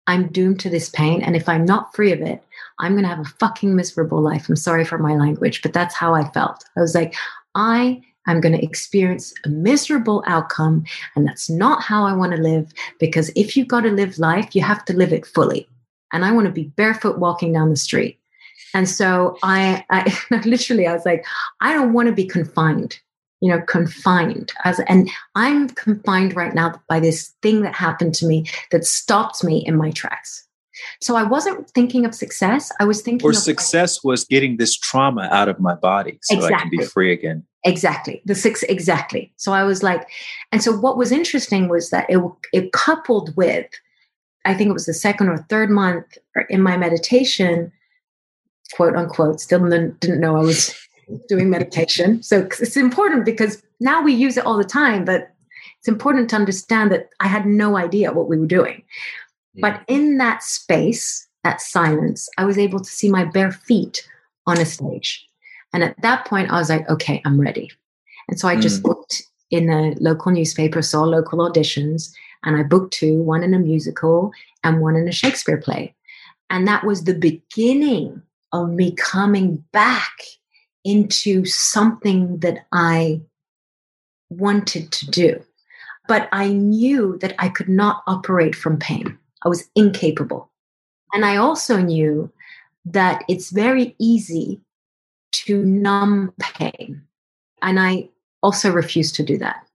I'm doomed to this pain. And if I'm not free of it, I'm going to have a fucking miserable life. I'm sorry for my language, but that's how I felt. I was like, I am going to experience a miserable outcome. And that's not how I want to live because if you've got to live life, you have to live it fully. And I want to be barefoot walking down the street. And so I, I [laughs] literally, I was like, I don't want to be confined you know confined as and i'm confined right now by this thing that happened to me that stopped me in my tracks so i wasn't thinking of success i was thinking or success was getting this trauma out of my body so exactly. i can be free again Exactly. The six, exactly. So I was like, and so what was interesting was that it, it coupled with, I think it was the second or third month in my meditation, quote unquote, still didn't know I was [laughs] doing meditation. So it's important because now we use it all the time, but it's important to understand that I had no idea what we were doing. But in that space, that silence, I was able to see my bare feet on a stage. And at that point, I was like, okay, I'm ready. And so I just mm. booked in a local newspaper, saw local auditions, and I booked two one in a musical and one in a Shakespeare play. And that was the beginning of me coming back into something that I wanted to do. But I knew that I could not operate from pain. I was incapable. And I also knew that it's very easy to numb pain. And I also refuse to do that.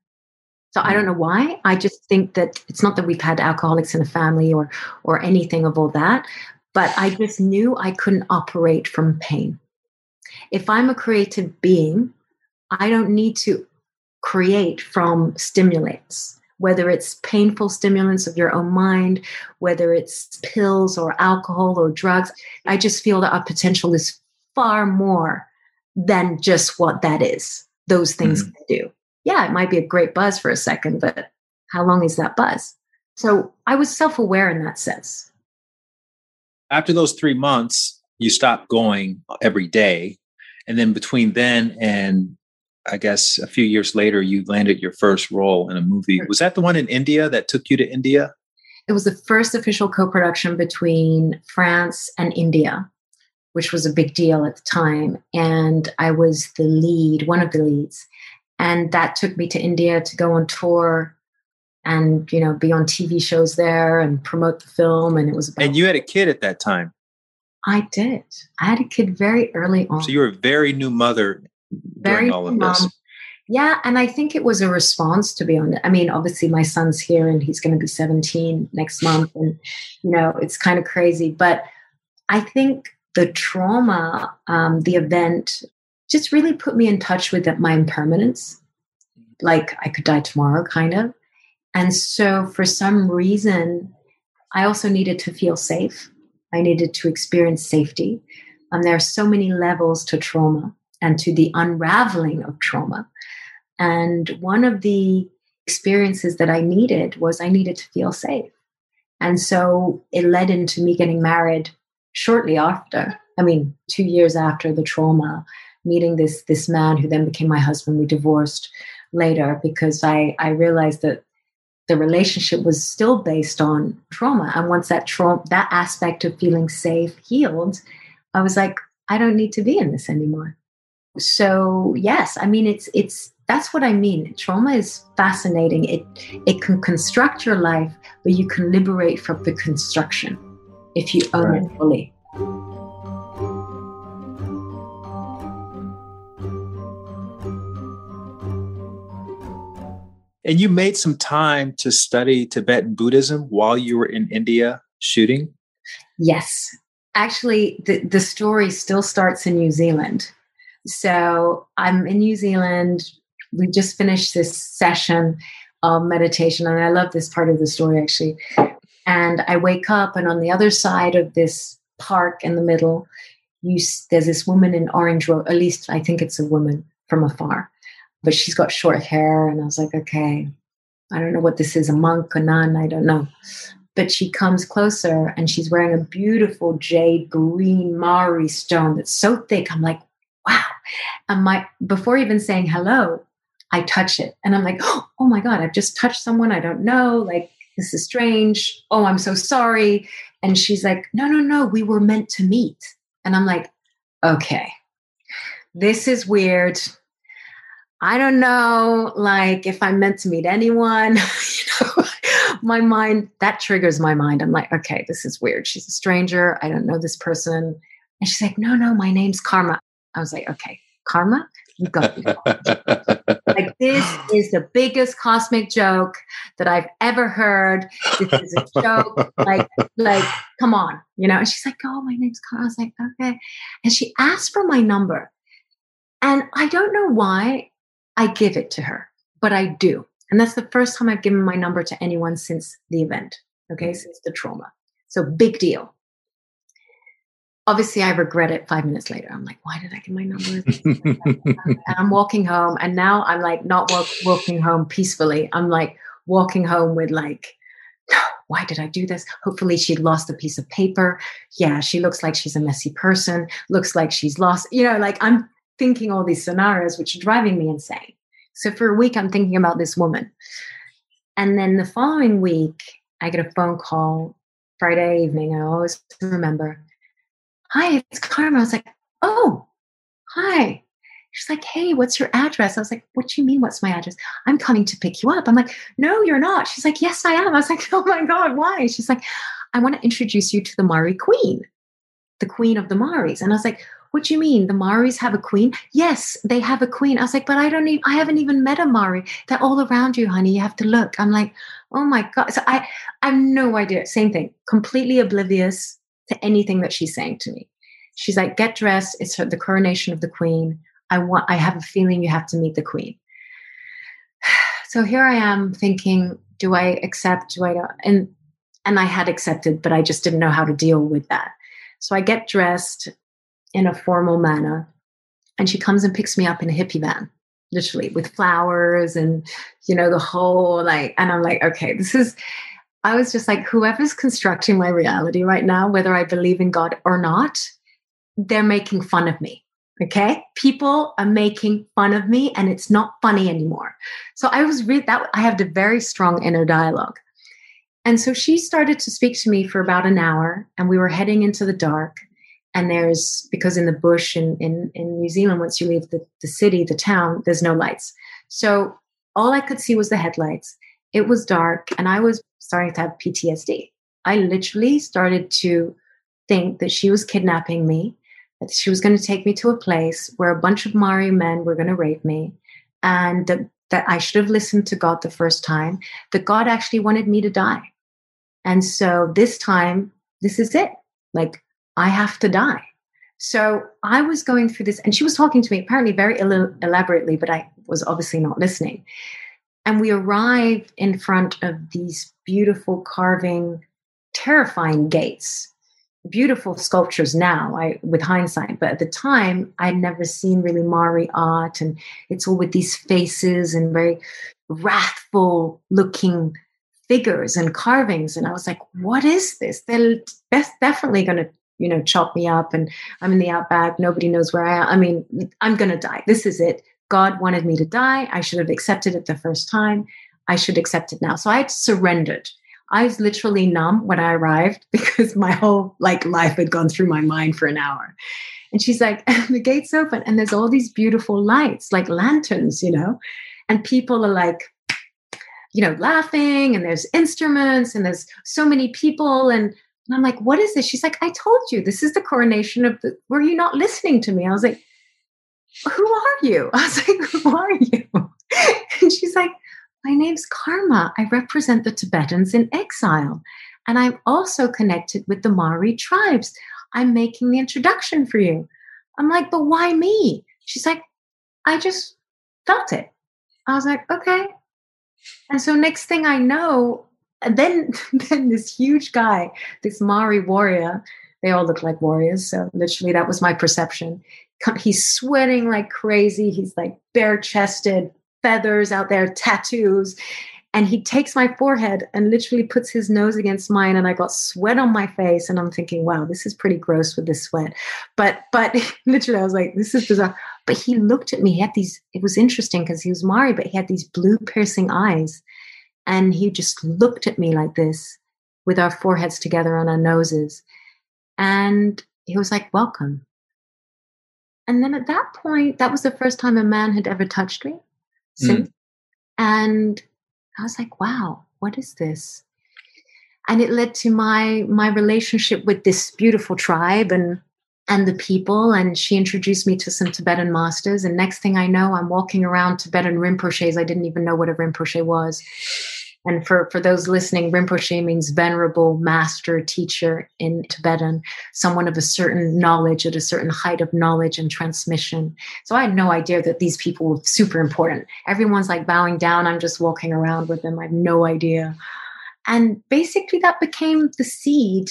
So I don't know why. I just think that it's not that we've had alcoholics in the family or or anything of all that, but I just knew I couldn't operate from pain. If I'm a creative being, I don't need to create from stimulants whether it's painful stimulants of your own mind, whether it's pills or alcohol or drugs. I just feel that our potential is far more than just what that is, those things mm-hmm. can do. Yeah, it might be a great buzz for a second, but how long is that buzz? So I was self aware in that sense. After those three months, you stopped going every day. And then between then and I guess a few years later, you landed your first role in a movie. Was that the one in India that took you to India? It was the first official co production between France and India, which was a big deal at the time. And I was the lead, one of the leads. And that took me to India to go on tour and, you know, be on TV shows there and promote the film. And it was about. And you had a kid at that time. I did. I had a kid very early on. So you were a very new mother very all of this. yeah, and I think it was a response to be on I mean, obviously my son's here and he's going to be 17 next month and you know, it's kind of crazy, but I think the trauma, um, the event just really put me in touch with my impermanence. Like I could die tomorrow kind of. And so for some reason, I also needed to feel safe. I needed to experience safety. Um, there are so many levels to trauma and to the unraveling of trauma. And one of the experiences that I needed was I needed to feel safe. And so it led into me getting married shortly after. I mean, two years after the trauma, meeting this this man who then became my husband. We divorced later because I I realized that the relationship was still based on trauma. And once that trauma that aspect of feeling safe healed, I was like, I don't need to be in this anymore so yes i mean it's it's that's what i mean. Trauma is fascinating. It it can construct your life but you can liberate from the construction if you own right. it fully. And you made some time to study tibetan buddhism while you were in india shooting? Yes. Actually the, the story still starts in new zealand so I'm in New Zealand. We just finished this session of meditation, and I love this part of the story actually. And I wake up, and on the other side of this park in the middle, you there's this woman in orange robe. At least I think it's a woman from afar, but she's got short hair, and I was like, okay, I don't know what this is, a monk, a nun, I don't know. But she comes closer and she's wearing a beautiful jade green Maori stone that's so thick. I'm like, wow. And my before even saying hello, I touch it and I'm like, [gasps] oh my God, I've just touched someone I don't know. Like, this is strange. Oh, I'm so sorry. And she's like, no, no, no, we were meant to meet. And I'm like, okay, this is weird. I don't know, like if I'm meant to meet anyone, [laughs] [laughs] my mind that triggers my mind. I'm like, okay, this is weird. She's a stranger. I don't know this person. And she's like, no, no, my name's Karma. I was like, okay, karma, you got like [laughs] this is the biggest cosmic joke that I've ever heard. This is a joke. like, like, come on, you know. And she's like, oh, my name's Karma. I was like, okay. And she asked for my number. And I don't know why. I give it to her, but I do. And that's the first time I've given my number to anyone since the event, okay, mm-hmm. since the trauma. So big deal. Obviously, I regret it five minutes later. I'm like, why did I give my number? [laughs] and I'm walking home, and now I'm like, not walk, walking home peacefully. I'm like walking home with like, why did I do this? Hopefully, she'd lost a piece of paper. Yeah, she looks like she's a messy person. Looks like she's lost. You know, like I'm thinking all these scenarios, which are driving me insane. So for a week, I'm thinking about this woman. And then the following week, I get a phone call Friday evening. I always remember. Hi, it's Karma. I was like, oh, hi. She's like, hey, what's your address? I was like, what do you mean, what's my address? I'm coming to pick you up. I'm like, no, you're not. She's like, yes, I am. I was like, [laughs] oh my God, why? She's like, I want to introduce you to the Maori queen, the queen of the Maoris. And I was like, what do you mean? The Maoris have a queen? Yes, they have a queen. I was like, but I don't even, I haven't even met a Maori. They're all around you, honey. You have to look. I'm like, oh my God. So I, I have no idea. Same thing, completely oblivious to anything that she's saying to me. She's like, get dressed. It's her, the coronation of the queen. I want, I have a feeling you have to meet the queen. [sighs] So here I am thinking, do I accept? Do I don't? And, and I had accepted, but I just didn't know how to deal with that. So I get dressed in a formal manner. And she comes and picks me up in a hippie van, literally with flowers and, you know, the whole like, and I'm like, okay, this is, I was just like, whoever's constructing my reality right now, whether I believe in God or not, they're making fun of me. Okay. People are making fun of me and it's not funny anymore. So I was really that I have a very strong inner dialogue. And so she started to speak to me for about an hour and we were heading into the dark and there's because in the bush in, in, in new zealand once you leave the, the city the town there's no lights so all i could see was the headlights it was dark and i was starting to have ptsd i literally started to think that she was kidnapping me that she was going to take me to a place where a bunch of maori men were going to rape me and that, that i should have listened to god the first time that god actually wanted me to die and so this time this is it like I have to die. So I was going through this, and she was talking to me apparently very elaborately, but I was obviously not listening. And we arrived in front of these beautiful carving, terrifying gates. Beautiful sculptures now, I with hindsight, but at the time I'd never seen really Maori art, and it's all with these faces and very wrathful looking figures and carvings. And I was like, what is this? They're definitely going to you know, chop me up and I'm in the outback. Nobody knows where I am. I mean, I'm going to die. This is it. God wanted me to die. I should have accepted it the first time. I should accept it now. So I had surrendered. I was literally numb when I arrived [laughs] because my whole like life had gone through my mind for an hour. And she's like, [laughs] the gate's open and there's all these beautiful lights, like lanterns, you know, and people are like, you know, laughing and there's instruments and there's so many people. And and I'm like, what is this? She's like, I told you, this is the coronation of the, were you not listening to me? I was like, who are you? [laughs] I was like, who are you? [laughs] And she's like, my name's Karma. I represent the Tibetans in exile. And I'm also connected with the Maori tribes. I'm making the introduction for you. I'm like, but why me? She's like, I just felt it. I was like, okay. And so next thing I know, then [laughs] then this huge guy, this Maori warrior, they all look like warriors. So literally that was my perception. He's sweating like crazy. He's like bare chested, feathers out there, tattoos. And he takes my forehead and literally puts his nose against mine, and I got sweat on my face. And I'm thinking, wow, this is pretty gross with this sweat. But but [laughs] literally, I was like, this is bizarre. But he looked at me. He had these. It was interesting because he was Maori, but he had these blue piercing eyes and he just looked at me like this with our foreheads together on our noses. And he was like, Welcome. And then at that point, that was the first time a man had ever touched me since. Mm. And I was like, wow, what is this? And it led to my my relationship with this beautiful tribe and and the people. And she introduced me to some Tibetan masters. And next thing I know, I'm walking around Tibetan Rinpoches. I didn't even know what a Rinpoche was. And for, for those listening, Rinpoche means venerable master teacher in Tibetan, someone of a certain knowledge at a certain height of knowledge and transmission. So I had no idea that these people were super important. Everyone's like bowing down. I'm just walking around with them. I have no idea. And basically, that became the seed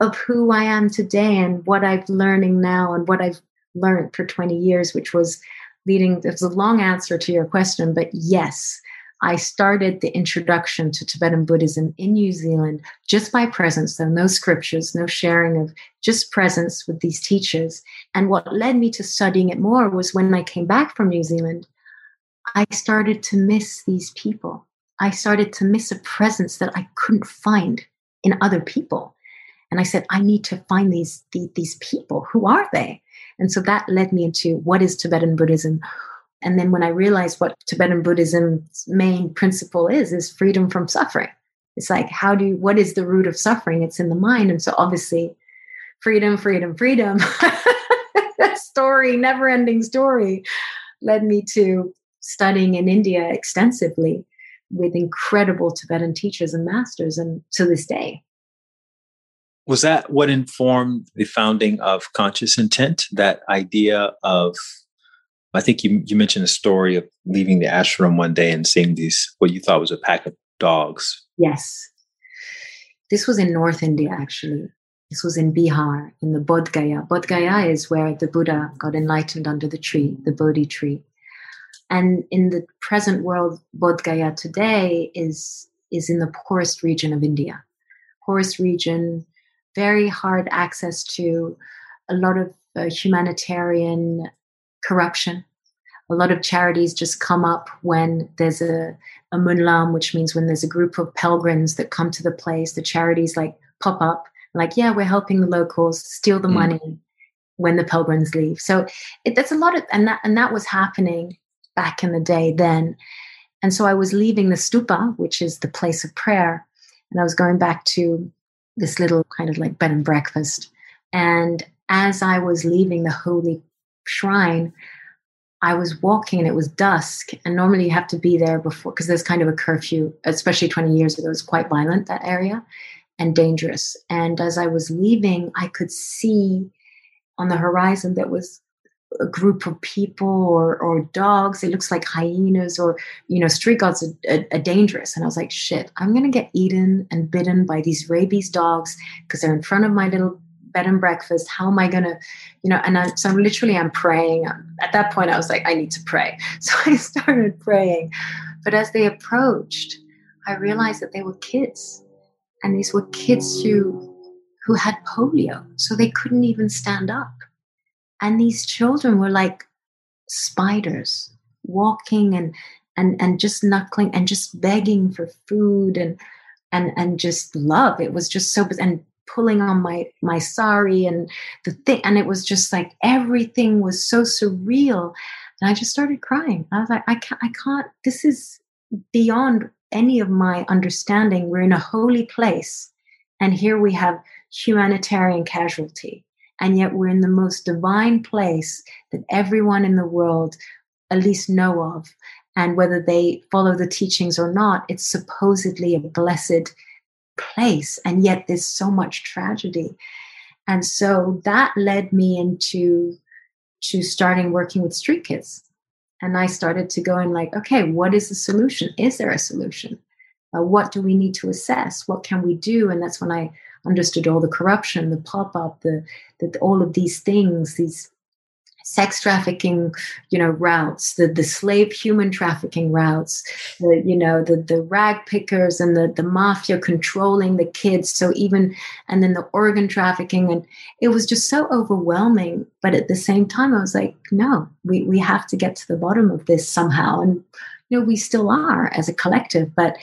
of who I am today and what I've learning now and what I've learned for 20 years, which was leading. There's a long answer to your question, but yes, I started the introduction to Tibetan Buddhism in New Zealand just by presence, though no scriptures, no sharing of just presence with these teachers. And what led me to studying it more was when I came back from New Zealand, I started to miss these people. I started to miss a presence that I couldn't find in other people. And I said, I need to find these, these, these people. Who are they? And so that led me into what is Tibetan Buddhism? And then when I realized what Tibetan Buddhism's main principle is, is freedom from suffering. It's like, how do you, what is the root of suffering? It's in the mind. And so obviously, freedom, freedom, freedom, that [laughs] story, never ending story, led me to studying in India extensively with incredible Tibetan teachers and masters, and to this day. Was that what informed the founding of Conscious Intent? That idea of I think you you mentioned a story of leaving the ashram one day and seeing these what you thought was a pack of dogs. Yes. This was in North India actually. This was in Bihar, in the Bodh Gaya. Bodh Gaya is where the Buddha got enlightened under the tree, the Bodhi tree. And in the present world, Bodh Gaya today is, is in the poorest region of India. Poorest region, very hard access to a lot of uh, humanitarian corruption. A lot of charities just come up when there's a, a Monlam, which means when there's a group of pilgrims that come to the place, the charities like pop up, like, yeah, we're helping the locals steal the mm. money when the pilgrims leave. So it, that's a lot of, and that, and that was happening back in the day then. And so I was leaving the stupa, which is the place of prayer, and I was going back to this little kind of like bed and breakfast. And as I was leaving the holy shrine, I was walking and it was dusk. And normally you have to be there before, because there's kind of a curfew, especially 20 years ago, it was quite violent, that area, and dangerous. And as I was leaving, I could see on the horizon that was a group of people or, or dogs. It looks like hyenas or, you know, street gods are, are, are dangerous. And I was like, shit, I'm going to get eaten and bitten by these rabies dogs because they're in front of my little bed and breakfast how am i going to you know and I, so i'm literally i'm praying. At that point i was like i need to pray. [laughs] So i started praying. But as they approached i realized that they were kids. And these were kids who who had polio. So they couldn't even stand up. And these children were like spiders walking and and and just knuckling and just begging for food and and and just love. It was just so and pulling on my my sari and the thing and it was just like everything was so surreal. And i just started crying. I was like i can't i can't this is beyond any of my understanding. We're in a holy place and here we have humanitarian casualty. And yet we're in the most divine place that everyone in the world at least know of. And whether they follow the teachings or not it's supposedly a blessed place and yet there's so much tragedy. And so that led me into to starting working with street kids. And i started to go and like okay what is the solution? Is there a solution? Uh, what do we need to assess? What can we do? And that's when i understood all the corruption the pop-up the, the all of these things these sex trafficking you know routes the the slave human trafficking routes the you know the the rag pickers and the the mafia controlling the kids. So even and then the organ trafficking. And it was just so overwhelming. But at the same time i was like no we we have to get to the bottom of this somehow. And you know we still are as a collective. But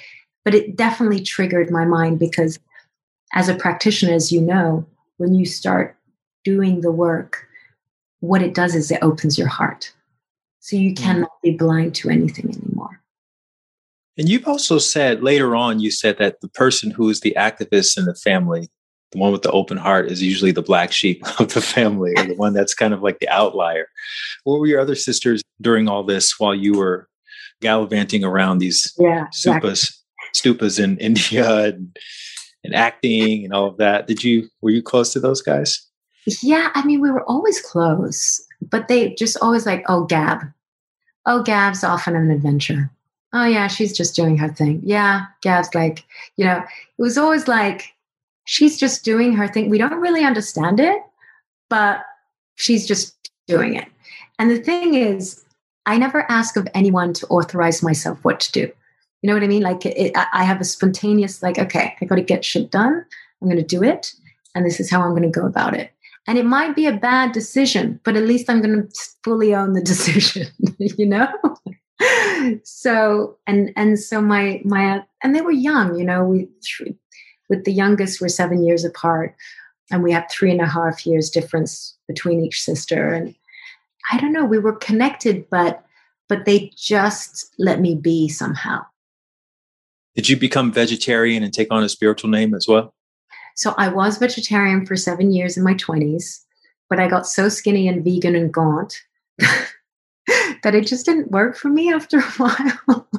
but it definitely triggered my mind because as a practitioner as you know when you start doing the work what it does is it opens your heart. So you mm-hmm. cannot be blind to anything anymore. And you've also said later on, you said that the person who is the activist in the family, the one with the open heart, is usually the black sheep [laughs] of the family, or the one that's kind of like the outlier. What were your other sisters during all this while you were gallivanting around these yeah? Exactly. stupas in [laughs] India and, and acting and all of that. Did you were you close to those guys? Yeah, I mean, we were always close, but they just always like, oh, Gab. Oh, Gab's off on an adventure. Oh, yeah, she's just doing her thing. Yeah, Gab's like, you know, it was always like, she's just doing her thing. We don't really understand it, but she's just doing it. And the thing is, I never ask of anyone to authorize myself what to do. You know what I mean? Like, it, I have a spontaneous, like, okay, I got to get shit done. I'm going to do it. And this is how I'm going to go about it. And it might be a bad decision, but at least I'm going to fully own the [laughs] decision, you know? so, and, and so my, my, and they were young, you know, we, with the youngest, we're seven years apart and we have three and a half years difference between each sister. And I don't know, we were connected, but, but they just let me be somehow. Did you become vegetarian and take on a spiritual name as well? So I was vegetarian for seven years in my 20s, but I got so skinny and vegan and gaunt [laughs] that it just didn't work for me after a [laughs] while.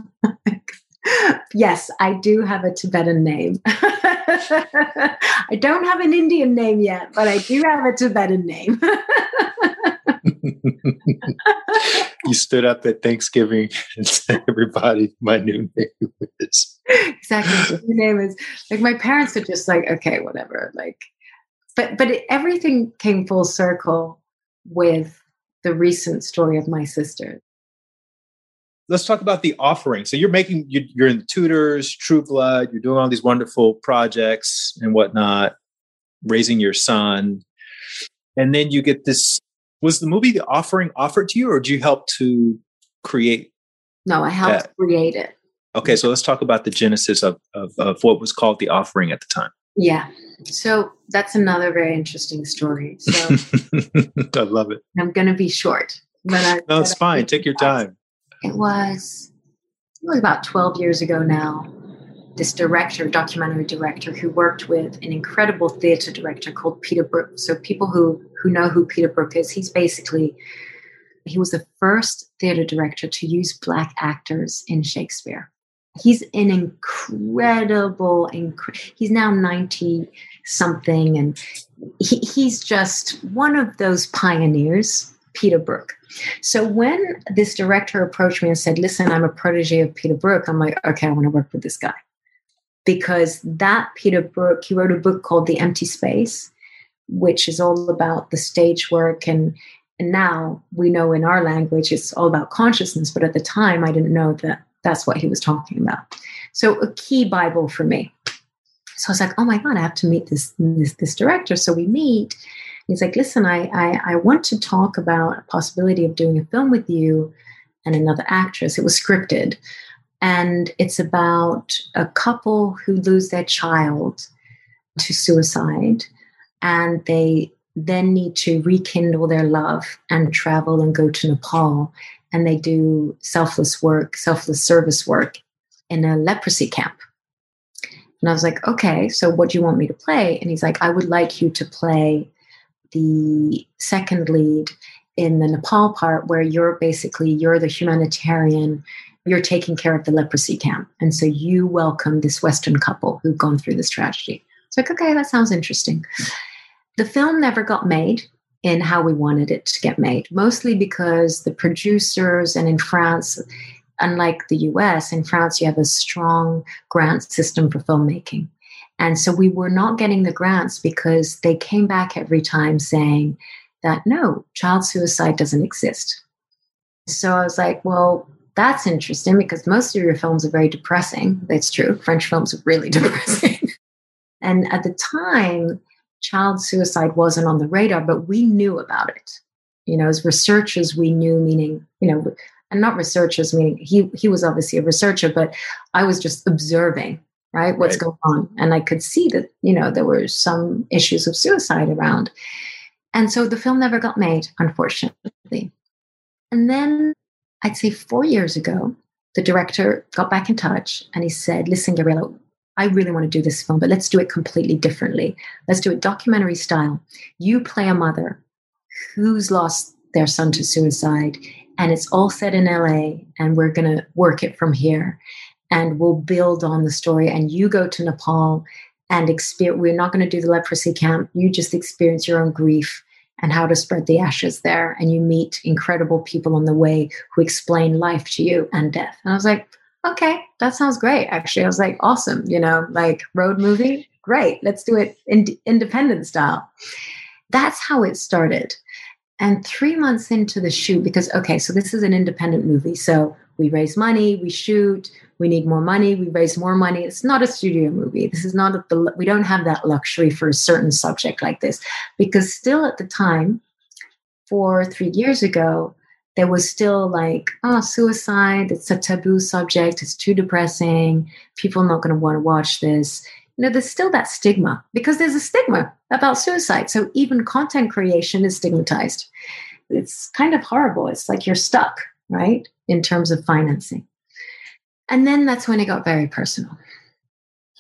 yes, I do have a Tibetan name. [laughs] I don't have an Indian name yet, but I do have a Tibetan name. [laughs] you stood up at Thanksgiving and said, everybody, my new name is. Exactly. My name is like my parents are just like, okay, whatever. Like, but, but it, everything came full circle with the recent story of my sister. Let's talk about the offering. So you're making, you're in the Tudors, True Blood, you're doing all these wonderful projects and whatnot, raising your son. And then you get this was the movie The Offering offered to you, or did you help to create? No, I helped that? create it. Okay, so let's talk about the genesis of, of, of what was called The Offering at the time. Yeah. So that's another very interesting story. So [laughs] I love it. I'm going to be short, but I, no, it's fine. Take your time. It was it was about 12 years ago now this director, documentary director, who worked with an incredible theater director called Peter Brook. So people who who know who Peter Brook is, he's basically he was the first theater director to use black actors in Shakespeare. He's an incredible, inc- he's now 90 something, and he, he's just one of those pioneers, Peter Brook. So when this director approached me and said, Listen, I'm a protege of Peter Brook, I'm like, okay, I want to work with this guy because that Peter Brook, he wrote a book called The Empty Space, which is all about the stage work and and now we know in our language it's all about consciousness, but at the time I didn't know that that's what he was talking about. So a key Bible for me. So I was like, oh my God, I have to meet this this, this director. So we meet. He's like, listen, I, I I want to talk about a possibility of doing a film with you and another actress. It was scripted. And it's about a couple who lose their child to suicide and they then need to rekindle their love and travel and go to Nepal. And they do selfless work, selfless service work in a leprosy camp. And I was like, okay, so what do you want me to play? And he's like, I would like you to play the second lead in the Nepal part where you're basically you're the humanitarian you're taking care of the leprosy camp. And so you welcome this Western couple who've gone through this tragedy. It's like, okay, that sounds interesting. The film never got made in how we wanted it to get made, mostly because the producers and in France, unlike the US, in France, you have a strong grant system for filmmaking. And so we were not getting the grants because they came back every time saying that no, child suicide doesn't exist. So I was like, well, that's interesting because most of your films are very depressing. That's true. French films are really [laughs] depressing. and at the time, child suicide wasn't on the radar, but we knew about it. You know, as researchers, we knew, meaning, you know, and not researchers, meaning he he was obviously a researcher, but I was just observing, right, what's right. going on. And I could see that, you know, there were some issues of suicide around. And so the film never got made, unfortunately. And then I'd say four years ago, the director got back in touch and he said, Listen, Gabriella, I really want to do this film, but let's do it completely differently. Let's do it documentary style. You play a mother who's lost their son to suicide, and it's all set in LA, and we're going to work it from here. and we'll build on the story. And you go to Nepal and experience, we're not going to do the leprosy camp. You just experience your own grief and how to spread the ashes there. And you meet incredible people on the way who explain life to you and death. And I was like, okay, that sounds great. Actually, I was like, awesome, you know, like road movie, great. Let's do it in independent style. That's how it started. And three months into the shoot, because, okay, so this is an independent movie. So we raise money, we shoot, we need more money, we raise more money. It's not a studio movie. This is not, a, we don't have that luxury for a certain subject like this. Because still at the time, four, three years ago, there was still like, oh, suicide, it's a taboo subject, it's too depressing, people are not going to want to watch this you know, there's still that stigma because there's a stigma about suicide. So even content creation is stigmatized. It's kind of horrible. It's like you're stuck, right, in terms of financing. And then that's when it got very personal.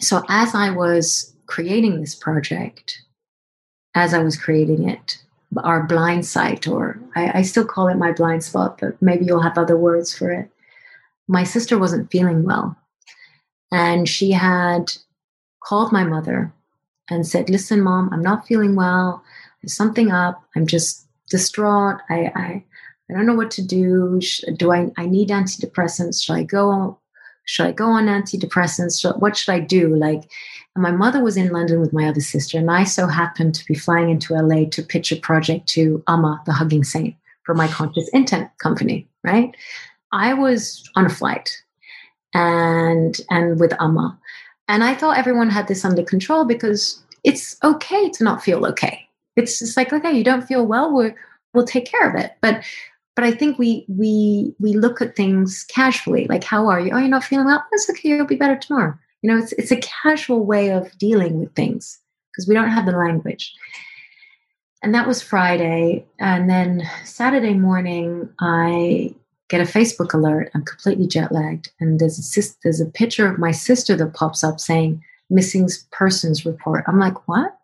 So as I was creating this project, as I was creating it, our blind sight, or I, I still call it my blind spot, but maybe you'll have other words for it. My sister wasn't feeling well. And she had called my mother and said, Listen, mom, I'm not feeling well. There's something up. I'm just distraught. I, I, I don't know what to do. Do I, I need antidepressants? Should I go? Should I go on antidepressants? What should I do? Like, my mother was in London with my other sister, and I so happened to be flying into LA to pitch a project to Amma, the Hugging Saint, for my conscious intent company. Right? I was on a flight, and and with Amma, and I thought everyone had this under control because it's okay to not feel okay. It's just like, okay, you don't feel well, we we'll take care of it. But but I think we we we look at things casually, like how are you? Oh, you're not feeling well? That's okay, you'll be better tomorrow. You know, it's it's a casual way of dealing with things because we don't have the language. And that was Friday. And then Saturday morning, I get a Facebook alert. I'm completely jet lagged, and there's a sis- there's a picture of my sister that pops up saying missing persons report. I'm like, what?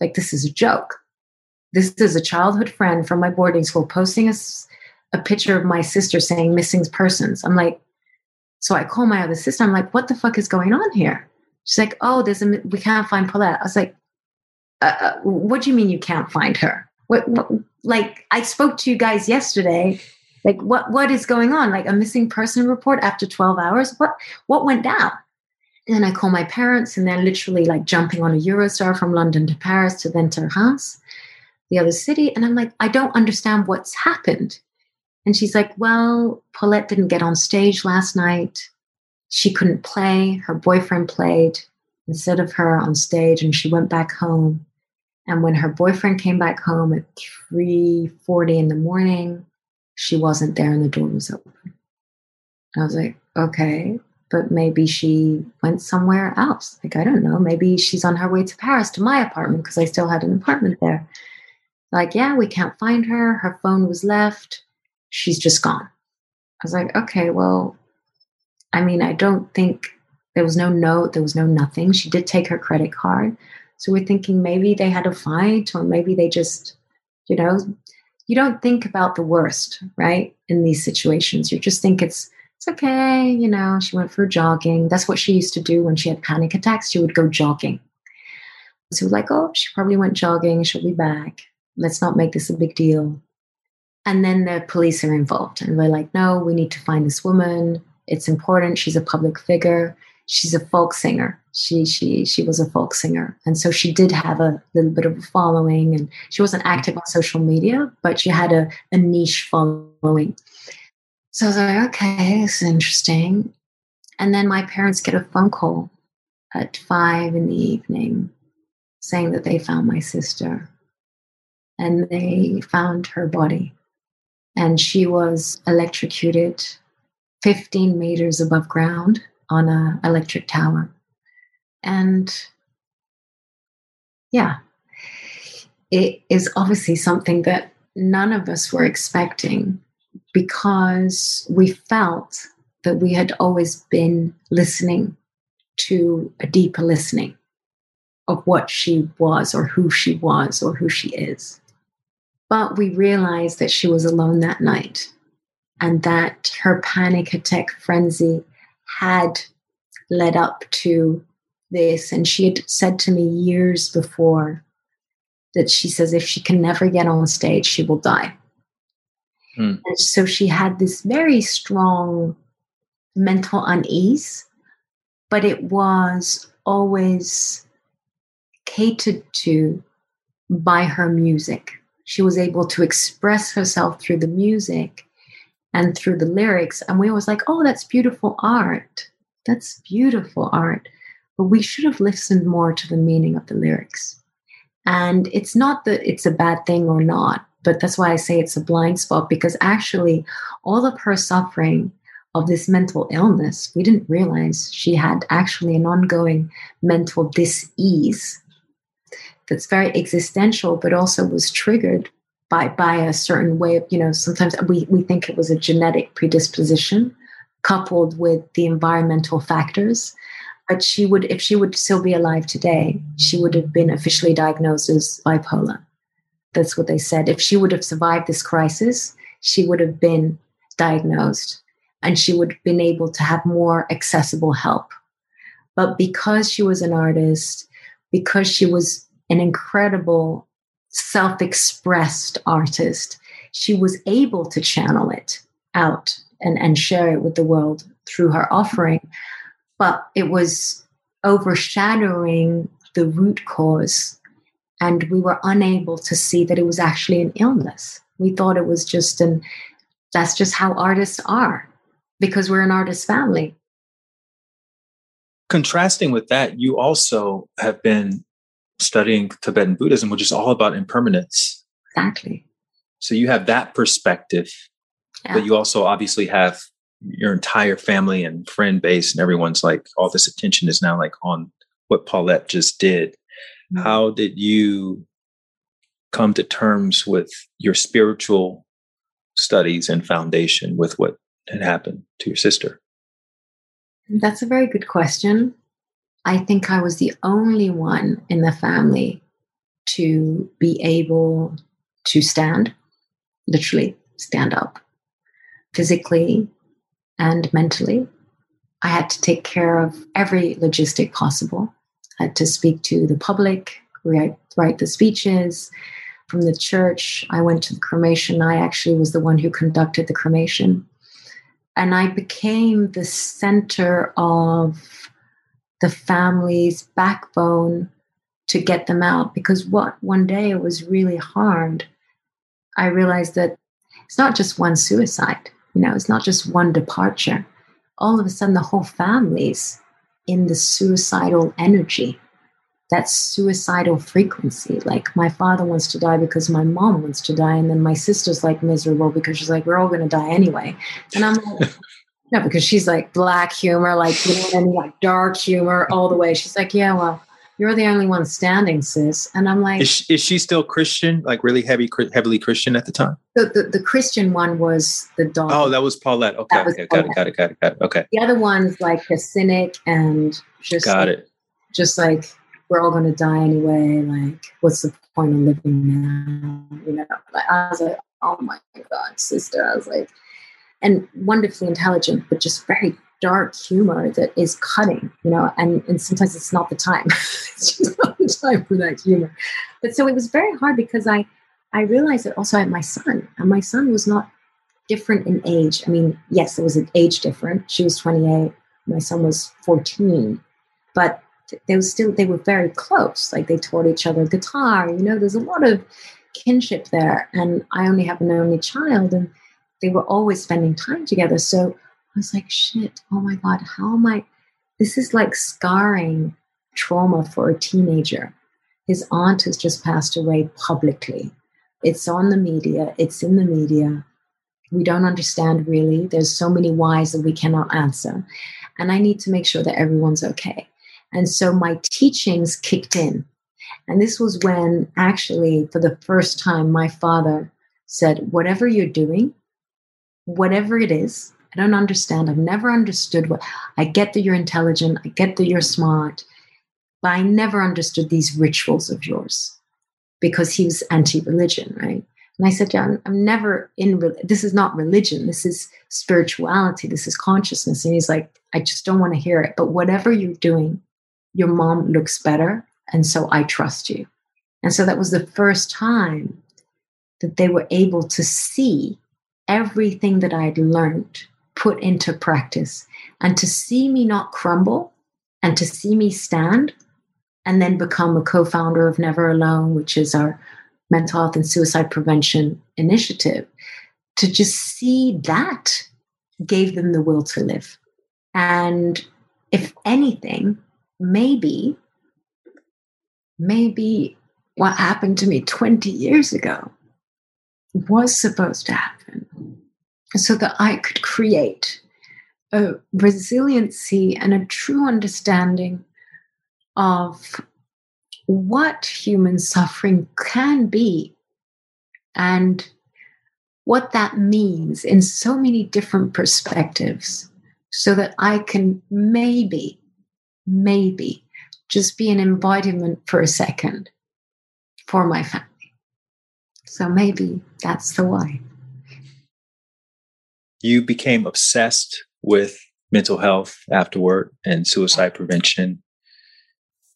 Like this is a joke. This is a childhood friend from my boarding school posting a, a picture of my sister saying missing persons. I'm like, so I call my other sister. I'm like, what the fuck is going on here? She's like, oh, there's a we can't find Paulette. I was like, uh, uh, what do you mean you can't find her? What, what, like I spoke to you guys yesterday like what what is going on? Like a missing person report after 12 hours? What what went down? And then I call my parents and they're literally like jumping on a Eurostar from London to Paris to then to Reims, the other city. And I'm like, I don't understand what's happened. And she's like, Well, Paulette didn't get on stage last night. She couldn't play. Her boyfriend played instead of her on stage, and she went back home. And when her boyfriend came back home at 3:40 in the morning, she wasn't there and the door was open. I was like, okay, but maybe she went somewhere else. Like, I don't know. Maybe she's on her way to Paris to my apartment because I still had an apartment there. Like, yeah, we can't find her. Her phone was left. She's just gone. I was like, okay, well, I mean, I don't think there was no note, there was no nothing. She did take her credit card. So we're thinking maybe they had a fight or maybe they just, you know, you don't think about the worst, right? In these situations, you just think it's it's okay, you know, she went for jogging. That's what she used to do when she had panic attacks. She would go jogging. So like, oh, she probably went jogging, she'll be back. Let's not make this a big deal. And then the police are involved and they're like, no, we need to find this woman. It's important. She's a public figure she's a folk singer. She she she was a folk singer, and so she did have a little bit of a following. And she wasn't active on social media, but she had a, a niche following. So I was like, okay, this is interesting. And then my parents get a phone call at five in the evening saying that they found my sister and they found her body. And she was electrocuted 15 meters above ground on an electric tower. And yeah, it is obviously something that none of us were expecting because we felt that we had always been listening to a deeper listening of what she was or who she was or who she is. But we realized that she was alone that night and that her panic attack frenzy had led up to this. And she had said to me years before that she says if she can never get on stage, she will die. Hmm. And so she had this very strong mental unease, but it was always catered to by her music. She was able to express herself through the music and through the lyrics. And we was like, oh, that's beautiful art. That's beautiful art. But we should have listened more to the meaning of the lyrics. And it's not that it's a bad thing or not, but that's why I say it's a blind spot because actually, all of her suffering of this mental illness, we didn't realize she had actually an ongoing mental dis-ease that's very existential, but also was triggered by by a certain way of, you know, sometimes we, we think it was a genetic predisposition coupled with the environmental factors. But she would, if she would still be alive today, she would have been officially diagnosed as bipolar. That's what they said. If she would have survived this crisis, she would have been diagnosed and she would have been able to have more accessible help. But because she was an artist, because she was an incredible self expressed artist, she was able to channel it out and, and share it with the world through her offering. But it was overshadowing the root cause, and we were unable to see that it was actually an illness. We thought it was just an, that's just how artists are because we're an artist family. Contrasting with that, you also have been studying Tibetan Buddhism, which is all about impermanence. Exactly. So you have that perspective, yeah. but you also obviously have your entire family and friend base, and everyone's like, all this attention is now like on what Paulette just did. Mm-hmm. How did you come to terms with your spiritual studies and foundation with what had happened to your sister? That's a very good question. I think I was the only one in the family to be able to stand, literally stand up, physically and mentally. I had to take care of every logistic possible. I had to speak to the public, write, write the speeches. From the church, I went to the cremation. I actually was the one who conducted the cremation and I became the center of the family's backbone to get them out because what one day was really hard. I realized that it's not just one suicide, you know, it's not just one departure. All of a sudden, the whole family's in the suicidal energy that suicidal frequency. Like my father wants to die because my mom wants to die, and then my sister's like miserable because she's like, we're all going to die anyway. And I'm like, [laughs] no, because she's like black humor, like you know, and like dark humor all the way. She's like, yeah, well, you're the only one standing, sis. And I'm like, is she, is she still Christian? Like really heavy, heavily Christian at the time? The, the, the Christian one was the dog. Oh, that was Paulette. Okay, was okay Paulette. got it, got it, got it, got it. Okay. The other one's like a cynic and just got like, it. Just like we're all going to die anyway. Like, what's the point of living now? You know, like, I was like, oh my God, sister. I was like, and wonderfully intelligent, but just very dark humor that is cutting, you know, and, and sometimes it's not the time. [laughs] it's just not the time for that humor. But so it was very hard because I, I realized that also I had my son, and my son was not different in age. I mean, yes, there was an age difference. She was 28, my son was 14, but they were still they were very close. Like they taught each other guitar. You know, there's a lot of kinship there. And I only have an only child, and they were always spending time together. So I was like, shit, oh my God, how am I? This is like scarring trauma for a teenager. His aunt has just passed away publicly. It's on the media, it's in the media. We don't understand really. There's so many whys that we cannot answer. And I need to make sure that everyone's okay. And so my teachings kicked in. And this was when actually, for the first time, my father said, Whatever you're doing, whatever it is, I don't understand. I've never understood what I get that you're intelligent, I get that you're smart, but I never understood these rituals of yours because he was anti religion, right? And I said, yeah, I'm, I'm never in, re- this is not religion. This is spirituality. This is consciousness. And he's like, I just don't want to hear it. But whatever you're doing, your mom looks better. And so I trust you. And so that was the first time that they were able to see everything that I'd learned put into practice and to see me not crumble and to see me stand and then become a co founder of Never Alone, which is our mental health and suicide prevention initiative. To just see that gave them the will to live. And if anything, maybe, maybe what happened to me 20 years ago was supposed to happen so that I could create a resiliency and a true understanding of what human suffering can be and what that means in so many different perspectives so that I can maybe, maybe just be an embodiment for a second for my family. So maybe that's the why. You became obsessed with mental health afterward and suicide prevention.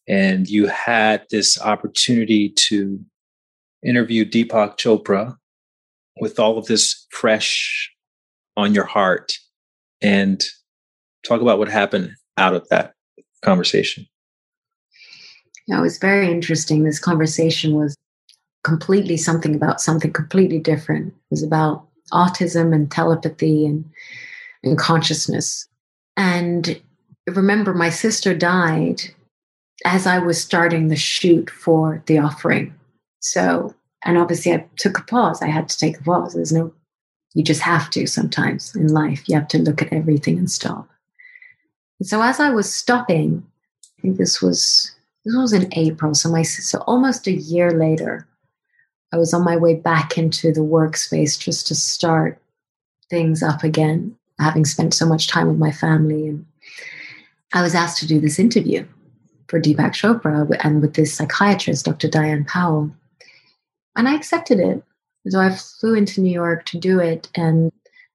And you had this opportunity to interview Deepak Chopra with all of this fresh on your heart and talk about what happened out of that conversation. Yeah, it was very interesting. This conversation was completely something about something completely different. It was about autism and telepathy and, and consciousness. And remember, my sister died as I was starting the shoot for the offering. So, and obviously I took a pause. I had to take a pause. There's no, you just have to sometimes in life. You have to look at everything and stop. And so as I was stopping, I think this was this was in April. So my so almost a year later, I was on my way back into the workspace just to start things up again, having spent so much time with my family. And I was asked to do this interview for Deepak Chopra and with this psychiatrist, Dr. Diane Powell. And I accepted it. So I flew into New York to do it. And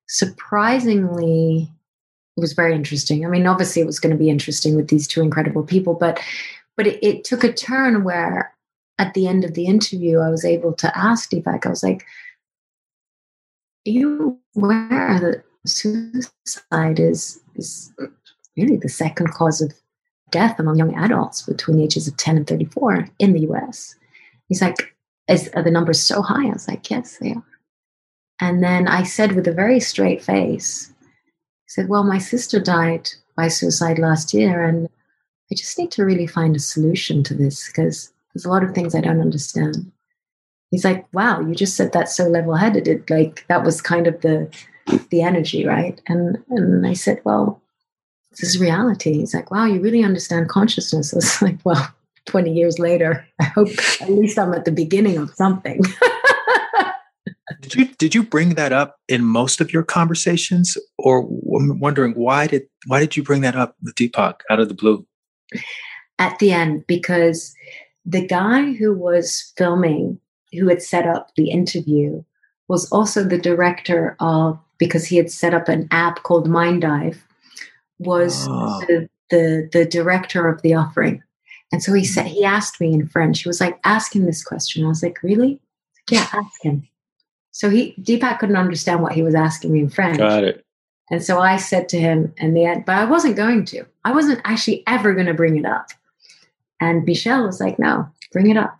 surprisingly, it was very interesting. I mean, obviously, it was going to be interesting with these two incredible people, but but it, it took a turn where at the end of the interview, I was able to ask Deepak, I was like, Are you aware that suicide is, is really the second cause of death among young adults between the ages of 10 and 34 in the US? He's like, is, are the numbers so high? I was like, yes, they are. And then I said with a very straight face, he said, well, my sister died by suicide last year, and I just need to really find a solution to this because there's a lot of things I don't understand. He's like, wow, you just said that so level headed. It like that was kind of the the energy, right? And and I said, well, this is reality. He's like, wow, you really understand consciousness. [laughs] I was like, well, 20 years later, I hope at least I'm at the beginning of something. [laughs] did you did you bring that up in most of your conversations, or I'm wondering why did why did you bring that up with Deepak out of the blue? At the end, because the guy who was filming, who had set up the interview, was also the director of because he had set up an app called Minddive, was oh. the, the the director of the offering. And so he said he asked me in French. He was like, ask him this question. I was like, really? Yeah, ask him. So he Deepak couldn't understand what he was asking me in French. Got it. And so I said to him, and the end, but I wasn't going to. I wasn't actually ever going to bring it up. And Michelle was like, no, bring it up.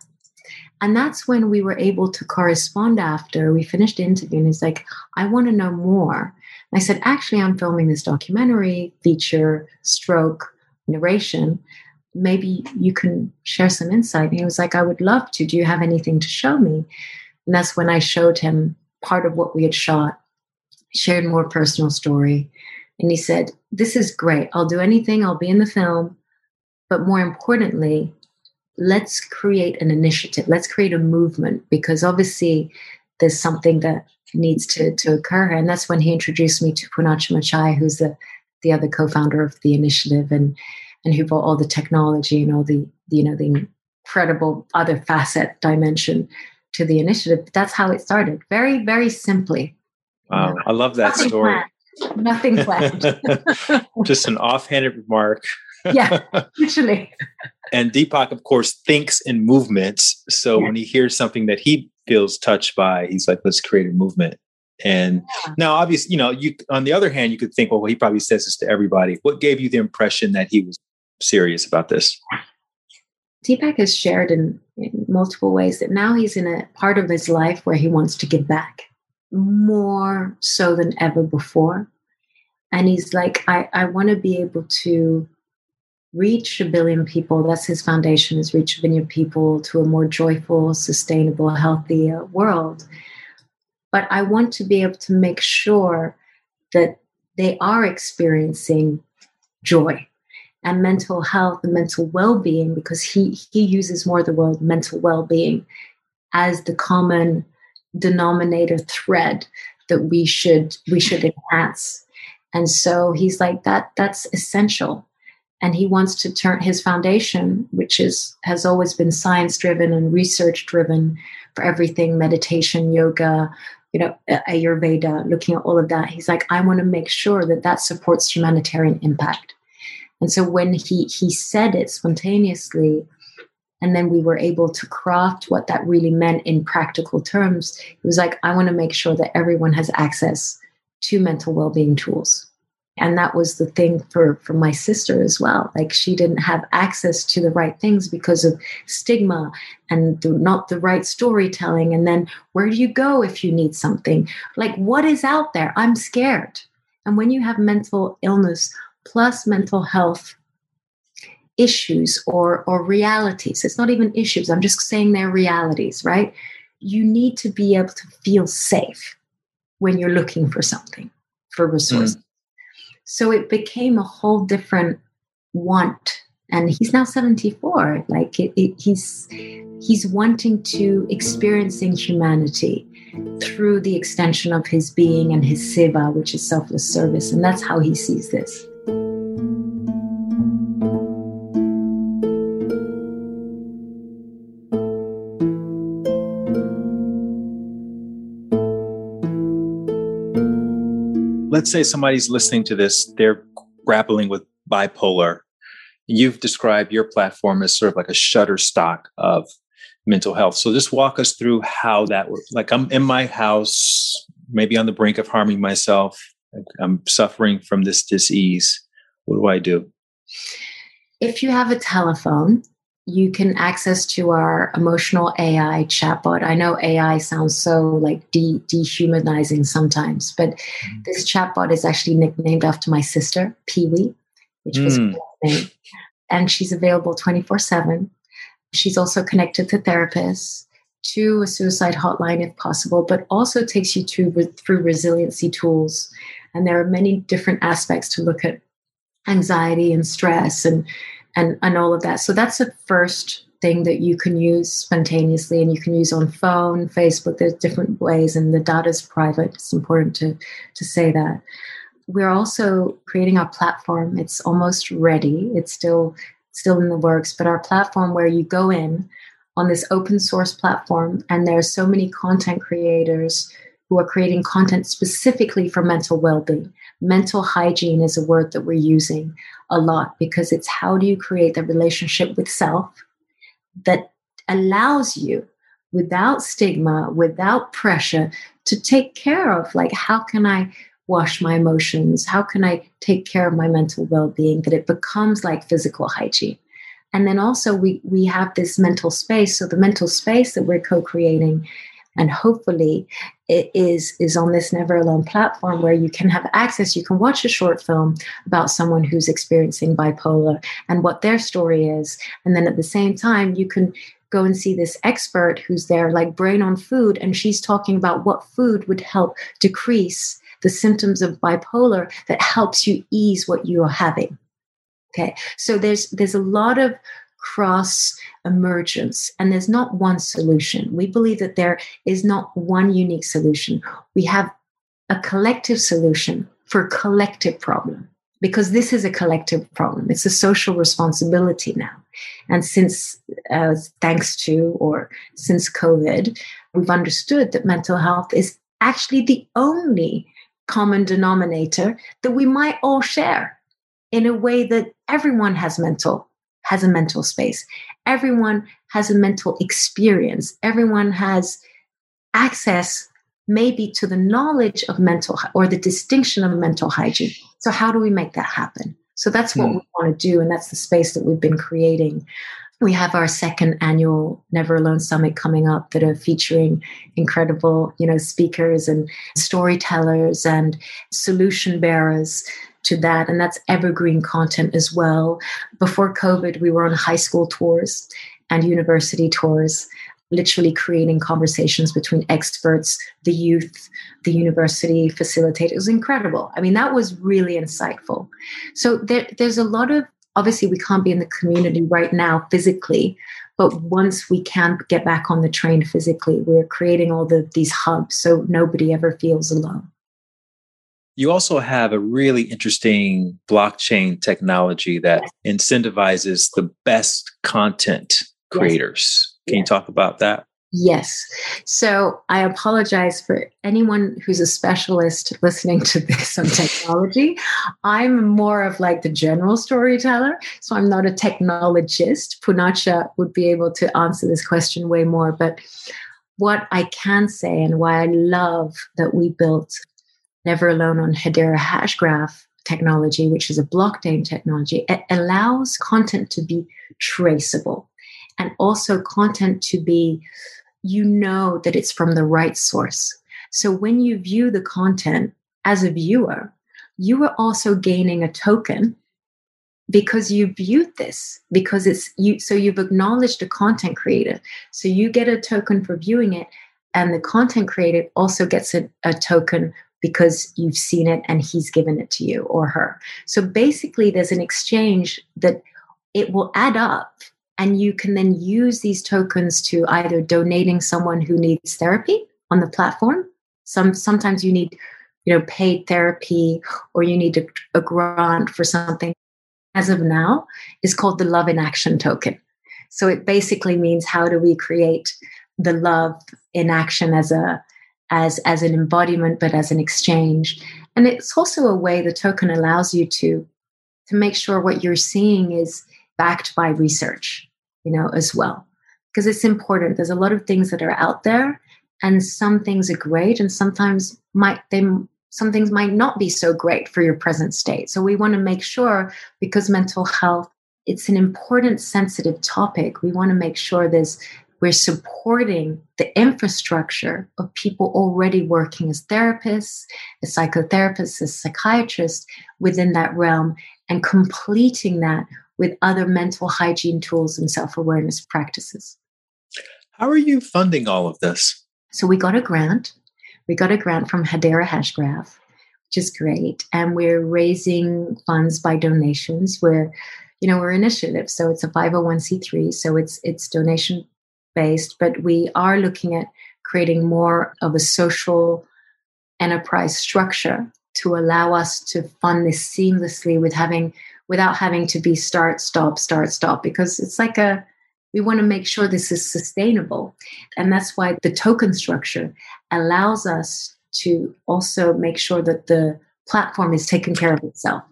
And that's when we were able to correspond after we finished the interview. And he's like, I want to know more. And I said, actually, I'm filming this documentary, feature, stroke, narration. Maybe you can share some insight. And he was like, I would love to. Do you have anything to show me? And that's when I showed him part of what we had shot, shared more personal story. And he said, This is great. I'll do anything. I'll be in the film. But more importantly, let's create an initiative. Let's create a movement because obviously there's something that needs to, to occur. And that's when he introduced me to Poonacha Machaiah, who's the, the other co-founder of the initiative and, and who brought all the technology and all the, you know, the incredible other facet dimension to the initiative. But that's how it started. Very, very simply. Wow. You know, I love that story. Planned. Nothing planned. [laughs] Just an offhanded remark. Yeah, [laughs] literally. and Deepak, of course, thinks in movements. So yeah. when he hears something that he feels touched by, he's like, let's create a movement. And yeah. now, obviously, you know, you on the other hand, you could think, well, he probably says this to everybody. What gave you the impression that he was serious about this? Deepak has shared in, in multiple ways that now he's in a part of his life where he wants to give back more so than ever before. And he's like, I, I want to be able to reach a billion people. That's his foundation is reach a billion people to a more joyful, sustainable, healthy world. But I want to be able to make sure that they are experiencing joy and mental health and mental well-being because he he uses more the word mental well-being as the common denominator thread that we should we should enhance and so he's like that that's essential and he wants to turn his foundation which is has always been science driven and research driven for everything meditation yoga you know ayurveda looking at all of that. He's like i want to make sure that that supports humanitarian impact. And so when he he said it spontaneously and then we were able to craft what that really meant in practical terms it was like i want to make sure that everyone has access to mental well-being tools and that was the thing for for my sister as well. Like she didn't have access to the right things because of stigma and the, not the right storytelling. And then where do you go if you need something? Like what is out there? I'm scared. And when you have mental illness plus mental health issues or or realities it's not even issues i'm just saying they're realities right? You need to be able to feel safe when you're looking for something for resources. mm. So it became a whole different want. And he's now 74 like it, it, he's he's wanting to experiencing humanity through the extension of his being and his seva which is selfless service. And that's how he sees this let's say somebody's listening to this, they're grappling with bipolar. You've described your platform as sort of like a Shutterstock of mental health. So just walk us through how that works. Like I'm in my house, maybe on the brink of harming myself. I'm suffering from this disease. What do I do? If you have a telephone, you can access to our emotional AI chatbot. I know AI sounds so like de- dehumanizing sometimes, but mm. this chatbot is actually nicknamed after my sister, Pee Wee, which mm. was her name. And she's available 24 7. She's also connected to therapists, to a suicide hotline if possible, but also takes you to, through resiliency tools. And there are many different aspects to look at anxiety and stress and and and all of that. So that's the first thing that you can use spontaneously and you can use on phone, Facebook. There's different ways, and the data is private. It's important to to say that. We're also creating our platform. It's almost ready. It's still still in the works, but our platform where you go in on this open source platform, and there are so many content creators who are creating content specifically for mental well-being. Mental hygiene is a word that we're using a lot because it's how do you create the relationship with self that allows you without stigma, without pressure to take care of like how can I wash my emotions? How can I take care of my mental well-being that it becomes like physical hygiene? And then also we we have this mental space. So the mental space that we're co-creating and hopefully it is is on this never alone platform where you can have access you can watch a short film about someone who's experiencing bipolar and what their story is. And then at the same time you can go and see this expert who's there like brain on food and she's talking about what food would help decrease the symptoms of bipolar that helps you ease what you are having. Okay? So there's there's a lot of cross emergence and there's not one solution. We believe that there is not one unique solution. We have a collective solution for a collective problem because this is a collective problem. It's a social responsibility now. And since uh, thanks to or since covid we've understood that mental health is actually the only common denominator that we might all share in a way that everyone has mental has a mental space. Everyone has a mental experience. Everyone has access maybe to the knowledge of mental or the distinction of mental hygiene. So how do we make that happen? So that's what hmm. we want to do and that's the space that we've been creating. We have our second annual Never Alone Summit coming up that are featuring incredible, you know, speakers and storytellers and solution bearers to that. And that's evergreen content as well. Before COVID, we were on high school tours and university tours, literally creating conversations between experts, the youth, the university facilitators. It was incredible. I mean, that was really insightful. So there, there's a lot of obviously we can't be in the community right now physically but once we can get back on the train physically we're creating all the these hubs so nobody ever feels alone you also have a really interesting blockchain technology that yes. incentivizes the best content creators yes. can yes. you talk about that Yes. So I apologize for anyone who's a specialist listening to this on technology. I'm more of like the general storyteller. So I'm not a technologist. Poonacha would be able to answer this question way more. But what I can say and why I love that we built Never Alone on Hedera Hashgraph technology, which is a blockchain technology, it allows content to be traceable and also content to be you know that it's from the right source. So when you view the content as a viewer, you are also gaining a token because you viewed this because it's you so you've acknowledged a content creator so you get a token for viewing it and the content creator also gets a, a token because you've seen it and he's given it to you or her so basically there's an exchange that it will add up and you can then use these tokens to either donating someone who needs therapy on the platform. Some sometimes you need, you know, paid therapy or you need a, a grant for something. As of now, is called the Love in Action token. So it basically means how do we create the love in action as a as as an embodiment, but as an exchange. And it's also a way the token allows you to to make sure what you're seeing is backed by research, you know, as well. Because it's important. There's a lot of things that are out there, and some things are great, and sometimes might they some things might not be so great for your present state. So we want to make sure, because mental health, it's an important, sensitive topic. We want to make sure there's we're supporting the infrastructure of people already working as therapists, as psychotherapists, as psychiatrists within that realm, and completing that with other mental hygiene tools and self awareness practices. How are you funding all of this? So, we got a grant. We got a grant from Hedera Hashgraph, which is great. And we're raising funds by donations. We're, you know, we're initiative. So, it's a 501c3. So, it's, it's donation based, but we are looking at creating more of a social enterprise structure to allow us to fund this seamlessly with having without having to be start, stop, start, stop, because it's like a, we want to make sure this is sustainable. And that's why the token structure allows us to also make sure that the platform is taking care of itself.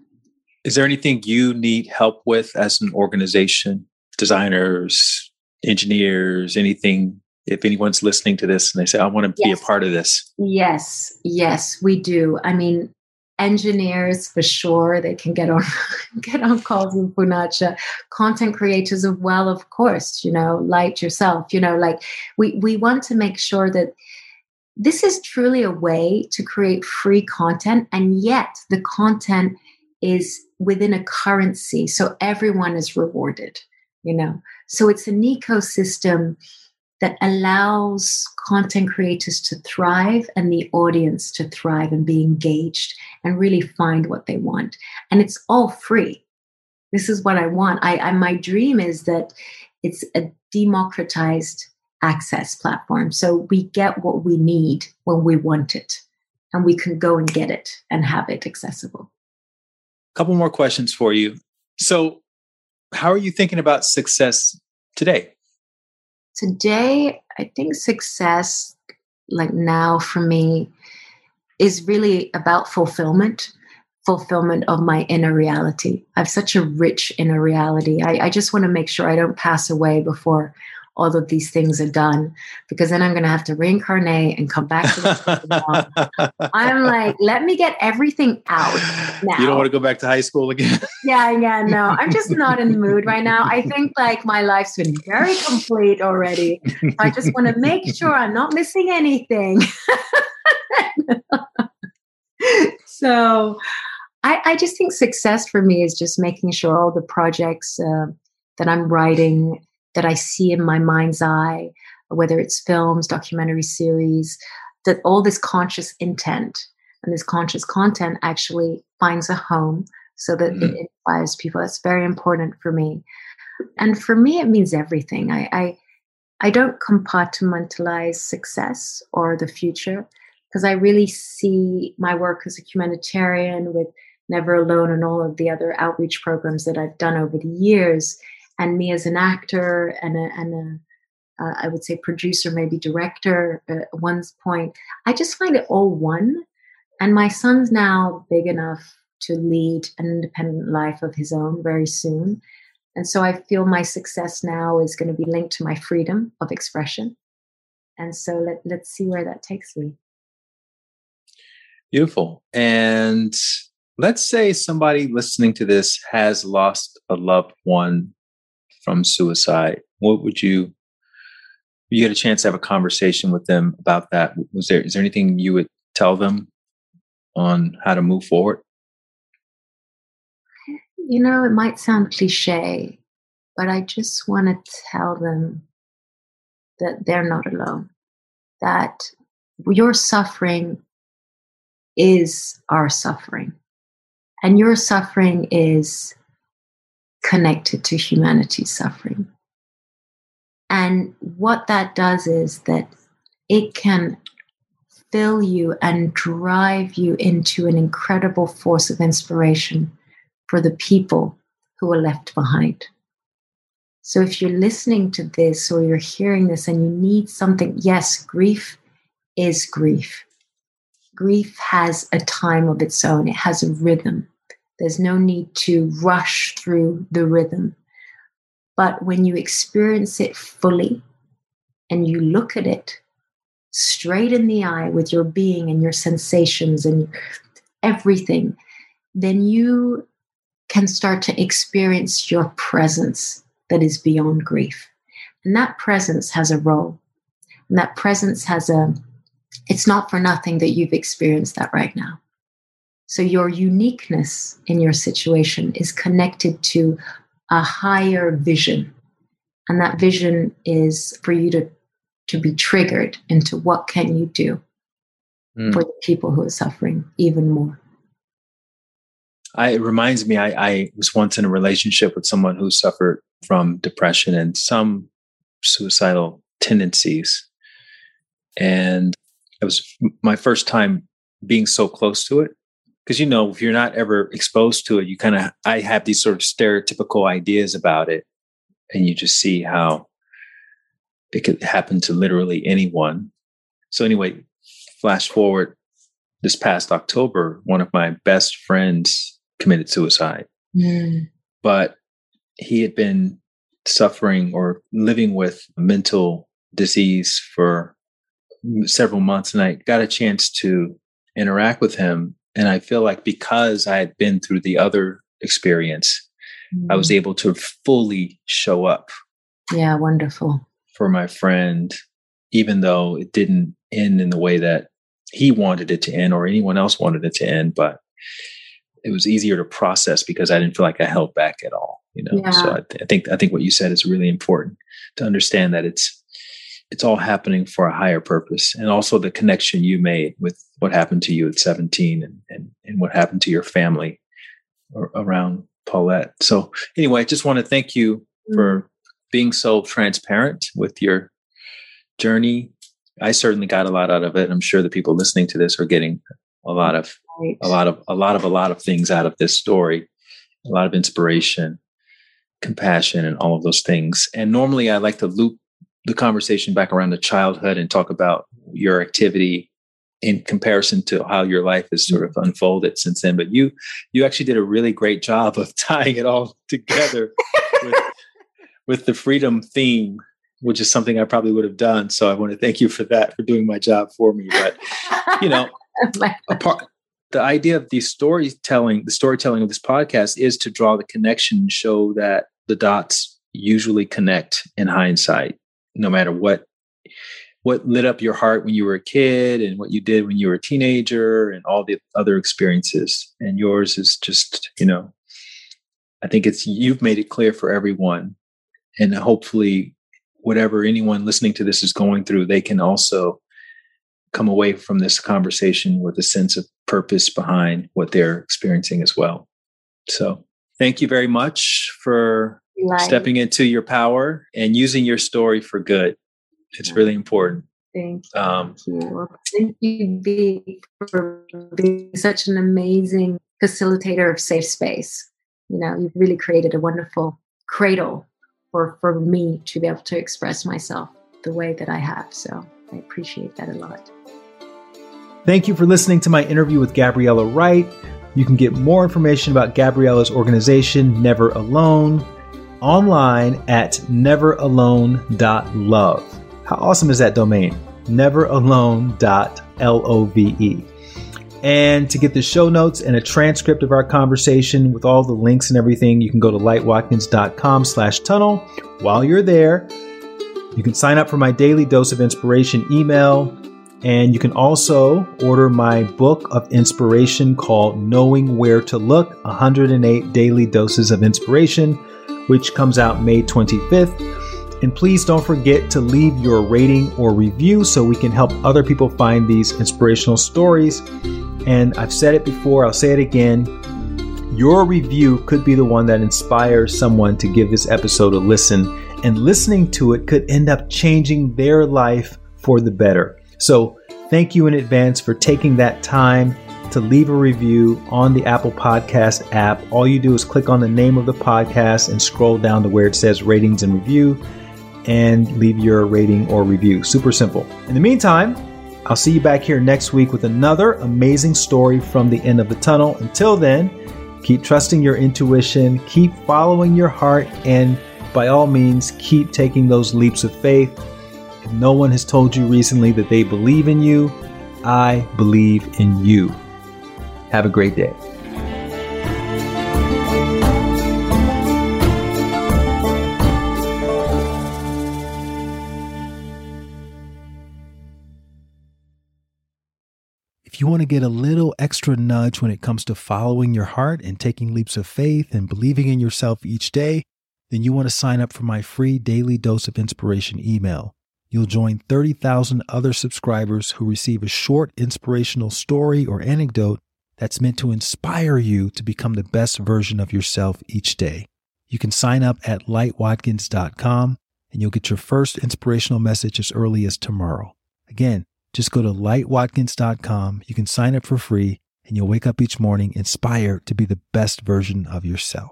Is there anything you need help with as an organization? Designers, engineers, anything? If anyone's listening to this and they say, I want to yes. be a part of this. Yes, yes, we do. I mean, engineers for sure they can get on [laughs] get on calls in Poonacha content creators as well of course you know like yourself you know like we we want to make sure that this is truly a way to create free content and yet the content is within a currency so everyone is rewarded you know so it's an ecosystem that allows content creators to thrive and the audience to thrive and be engaged and really find what they want. And it's all free. This is what I want. I, I my dream is that it's a democratized access platform. So we get what we need when we want it and we can go and get it and have it accessible. Couple more questions for you. So, how are you thinking about success today? Today, I think success, like now for me, is really about fulfillment fulfillment of my inner reality. I have such a rich inner reality. I, I just want to make sure I don't pass away before all of these things are done because then I'm going to have to reincarnate and come back to this. I'm like, let me get everything out now. [laughs] You don't want to go back to high school again? yeah, yeah, no. I'm just not in the mood right now. I think like my life's been very complete already. I just want to make sure I'm not missing anything. [laughs] so I, I, just think success for me is just making sure all the projects uh, that I'm writing that I see in my mind's eye, whether it's films, documentary series, that all this conscious intent and this conscious content actually finds a home so that mm-hmm. it inspires people. That's very important for me. And for me, it means everything. I, I, I don't compartmentalize success or the future because I really see my work as a humanitarian with Never Alone and all of the other outreach programs that I've done over the years and me as an actor and a, and a uh, I would say producer, maybe director uh, at one point. I just find it all one. And my son's now big enough to lead an independent life of his own very soon. And so I feel my success now is going to be linked to my freedom of expression. And so let, let's see where that takes me. Beautiful. And let's say somebody listening to this has lost a loved one from suicide, what would you you get a chance to have a conversation with them about that? Was there is there anything you would tell them on how to move forward? You know, it might sound cliche, but I just want to tell them that they're not alone. That your suffering is our suffering. And your suffering is connected to humanity's suffering. And what that does is that it can fill you and drive you into an incredible force of inspiration for the people who are left behind. So if you're listening to this or you're hearing this and you need something, yes, grief is grief. Grief has a time of its own, it has a rhythm. There's no need to rush through the rhythm. But when you experience it fully and you look at it straight in the eye with your being and your sensations and everything, then you can start to experience your presence that is beyond grief. And that presence has a role. And that presence has a, it's not for nothing that you've experienced that right now. So your uniqueness in your situation is connected to a higher vision. And that vision is for you to, to be triggered into what can you do mm. for the people who are suffering even more. I, it reminds me, I, I was once in a relationship with someone who suffered from depression and some suicidal tendencies. And it was my first time being so close to it because you know if you're not ever exposed to it you kind of i have these sort of stereotypical ideas about it. And you just see how it could happen to literally anyone. So anyway flash forward this past october one of my best friends committed suicide. Mm. but he had been suffering or living with mental disease for several months and i got a chance to interact with him and I feel like because I had been through the other experience, mm. I was mm. able to fully show up. Yeah, wonderful. For my friend, even though it didn't end in the way that he wanted it to end or anyone else wanted it to end, but it was easier to process because I didn't feel like I held back at all. You know, yeah. so I, th- I think I think what you said is really important to understand that it's it's all happening for a higher purpose. And also the connection you made with what happened to you at 17 and, and, and what happened to your family around paulette. So anyway i just want to thank you mm-hmm. for being so transparent with your journey. I certainly got a lot out of it. I'm sure the people listening to this are getting a lot of right. a lot of a lot of a lot of things out of this story. A lot of inspiration compassion and all of those things. And normally i like to loop the conversation back around to childhood and talk about your activity in comparison to how your life has sort of unfolded since then. But you you actually did a really great job of [laughs] tying it all together with, [laughs] with the freedom theme, which is something I probably would have done. So I want to thank you for that, for doing my job for me. But you know, [laughs] apart, the idea of the storytelling, the storytelling of this podcast is to draw the connection and show that the dots usually connect in hindsight, no matter what what lit up your heart when you were a kid and what you did when you were a teenager and all the other experiences. And yours is just, you know, I think it's you've made it clear for everyone. And hopefully whatever anyone listening to this is going through, they can also come away from this conversation with a sense of purpose behind what they're experiencing as well. So thank you very much for Life. stepping into your power and using your story for good. It's really important. Thank you. Um, Thank you, B, for being such an amazing facilitator of safe space. You know, you've really created a wonderful cradle for, for me to be able to express myself the way that I have. So I appreciate that a lot. Thank you for listening to my interview with Gabriella Wright. You can get more information about Gabriella's organization, Never Alone, online at neveralone.love. How awesome is that domain? Neveralone.love. And to get the show notes and a transcript of our conversation with all the links and everything, you can go to lightwatkins.com slash tunnel. While you're there, you can sign up for my daily dose of inspiration email. And you can also order my book of inspiration called Knowing Where to Look 108 Daily Doses of Inspiration, which comes out May 25th. And please don't forget to leave your rating or review so we can help other people find these inspirational stories. And I've said it before, I'll say it again. Your review could be the one that inspires someone to give this episode a listen, and listening to it could end up changing their life for the better. So, thank you in advance for taking that time to leave a review on the Apple Podcast app. All you do is click on the name of the podcast and scroll down to where it says ratings and review and leave your rating or review. Super simple. In the meantime, I'll see you back here next week with another amazing story from the end of the tunnel. Until then, keep trusting your intuition, keep following your heart, and by all means, keep taking those leaps of faith. If no one has told you recently that they believe in you, I believe in you. Have a great day. If you want to get a little extra nudge when it comes to following your heart and taking leaps of faith and believing in yourself each day, then you want to sign up for my free daily dose of inspiration email. You'll join 30,000 other subscribers who receive a short inspirational story or anecdote that's meant to inspire you to become the best version of yourself each day. You can sign up at lightwatkins.com and you'll get your first inspirational message as early as tomorrow. Again, just go to lightwatkins.com. You can sign up for free and you'll wake up each morning inspired to be the best version of yourself.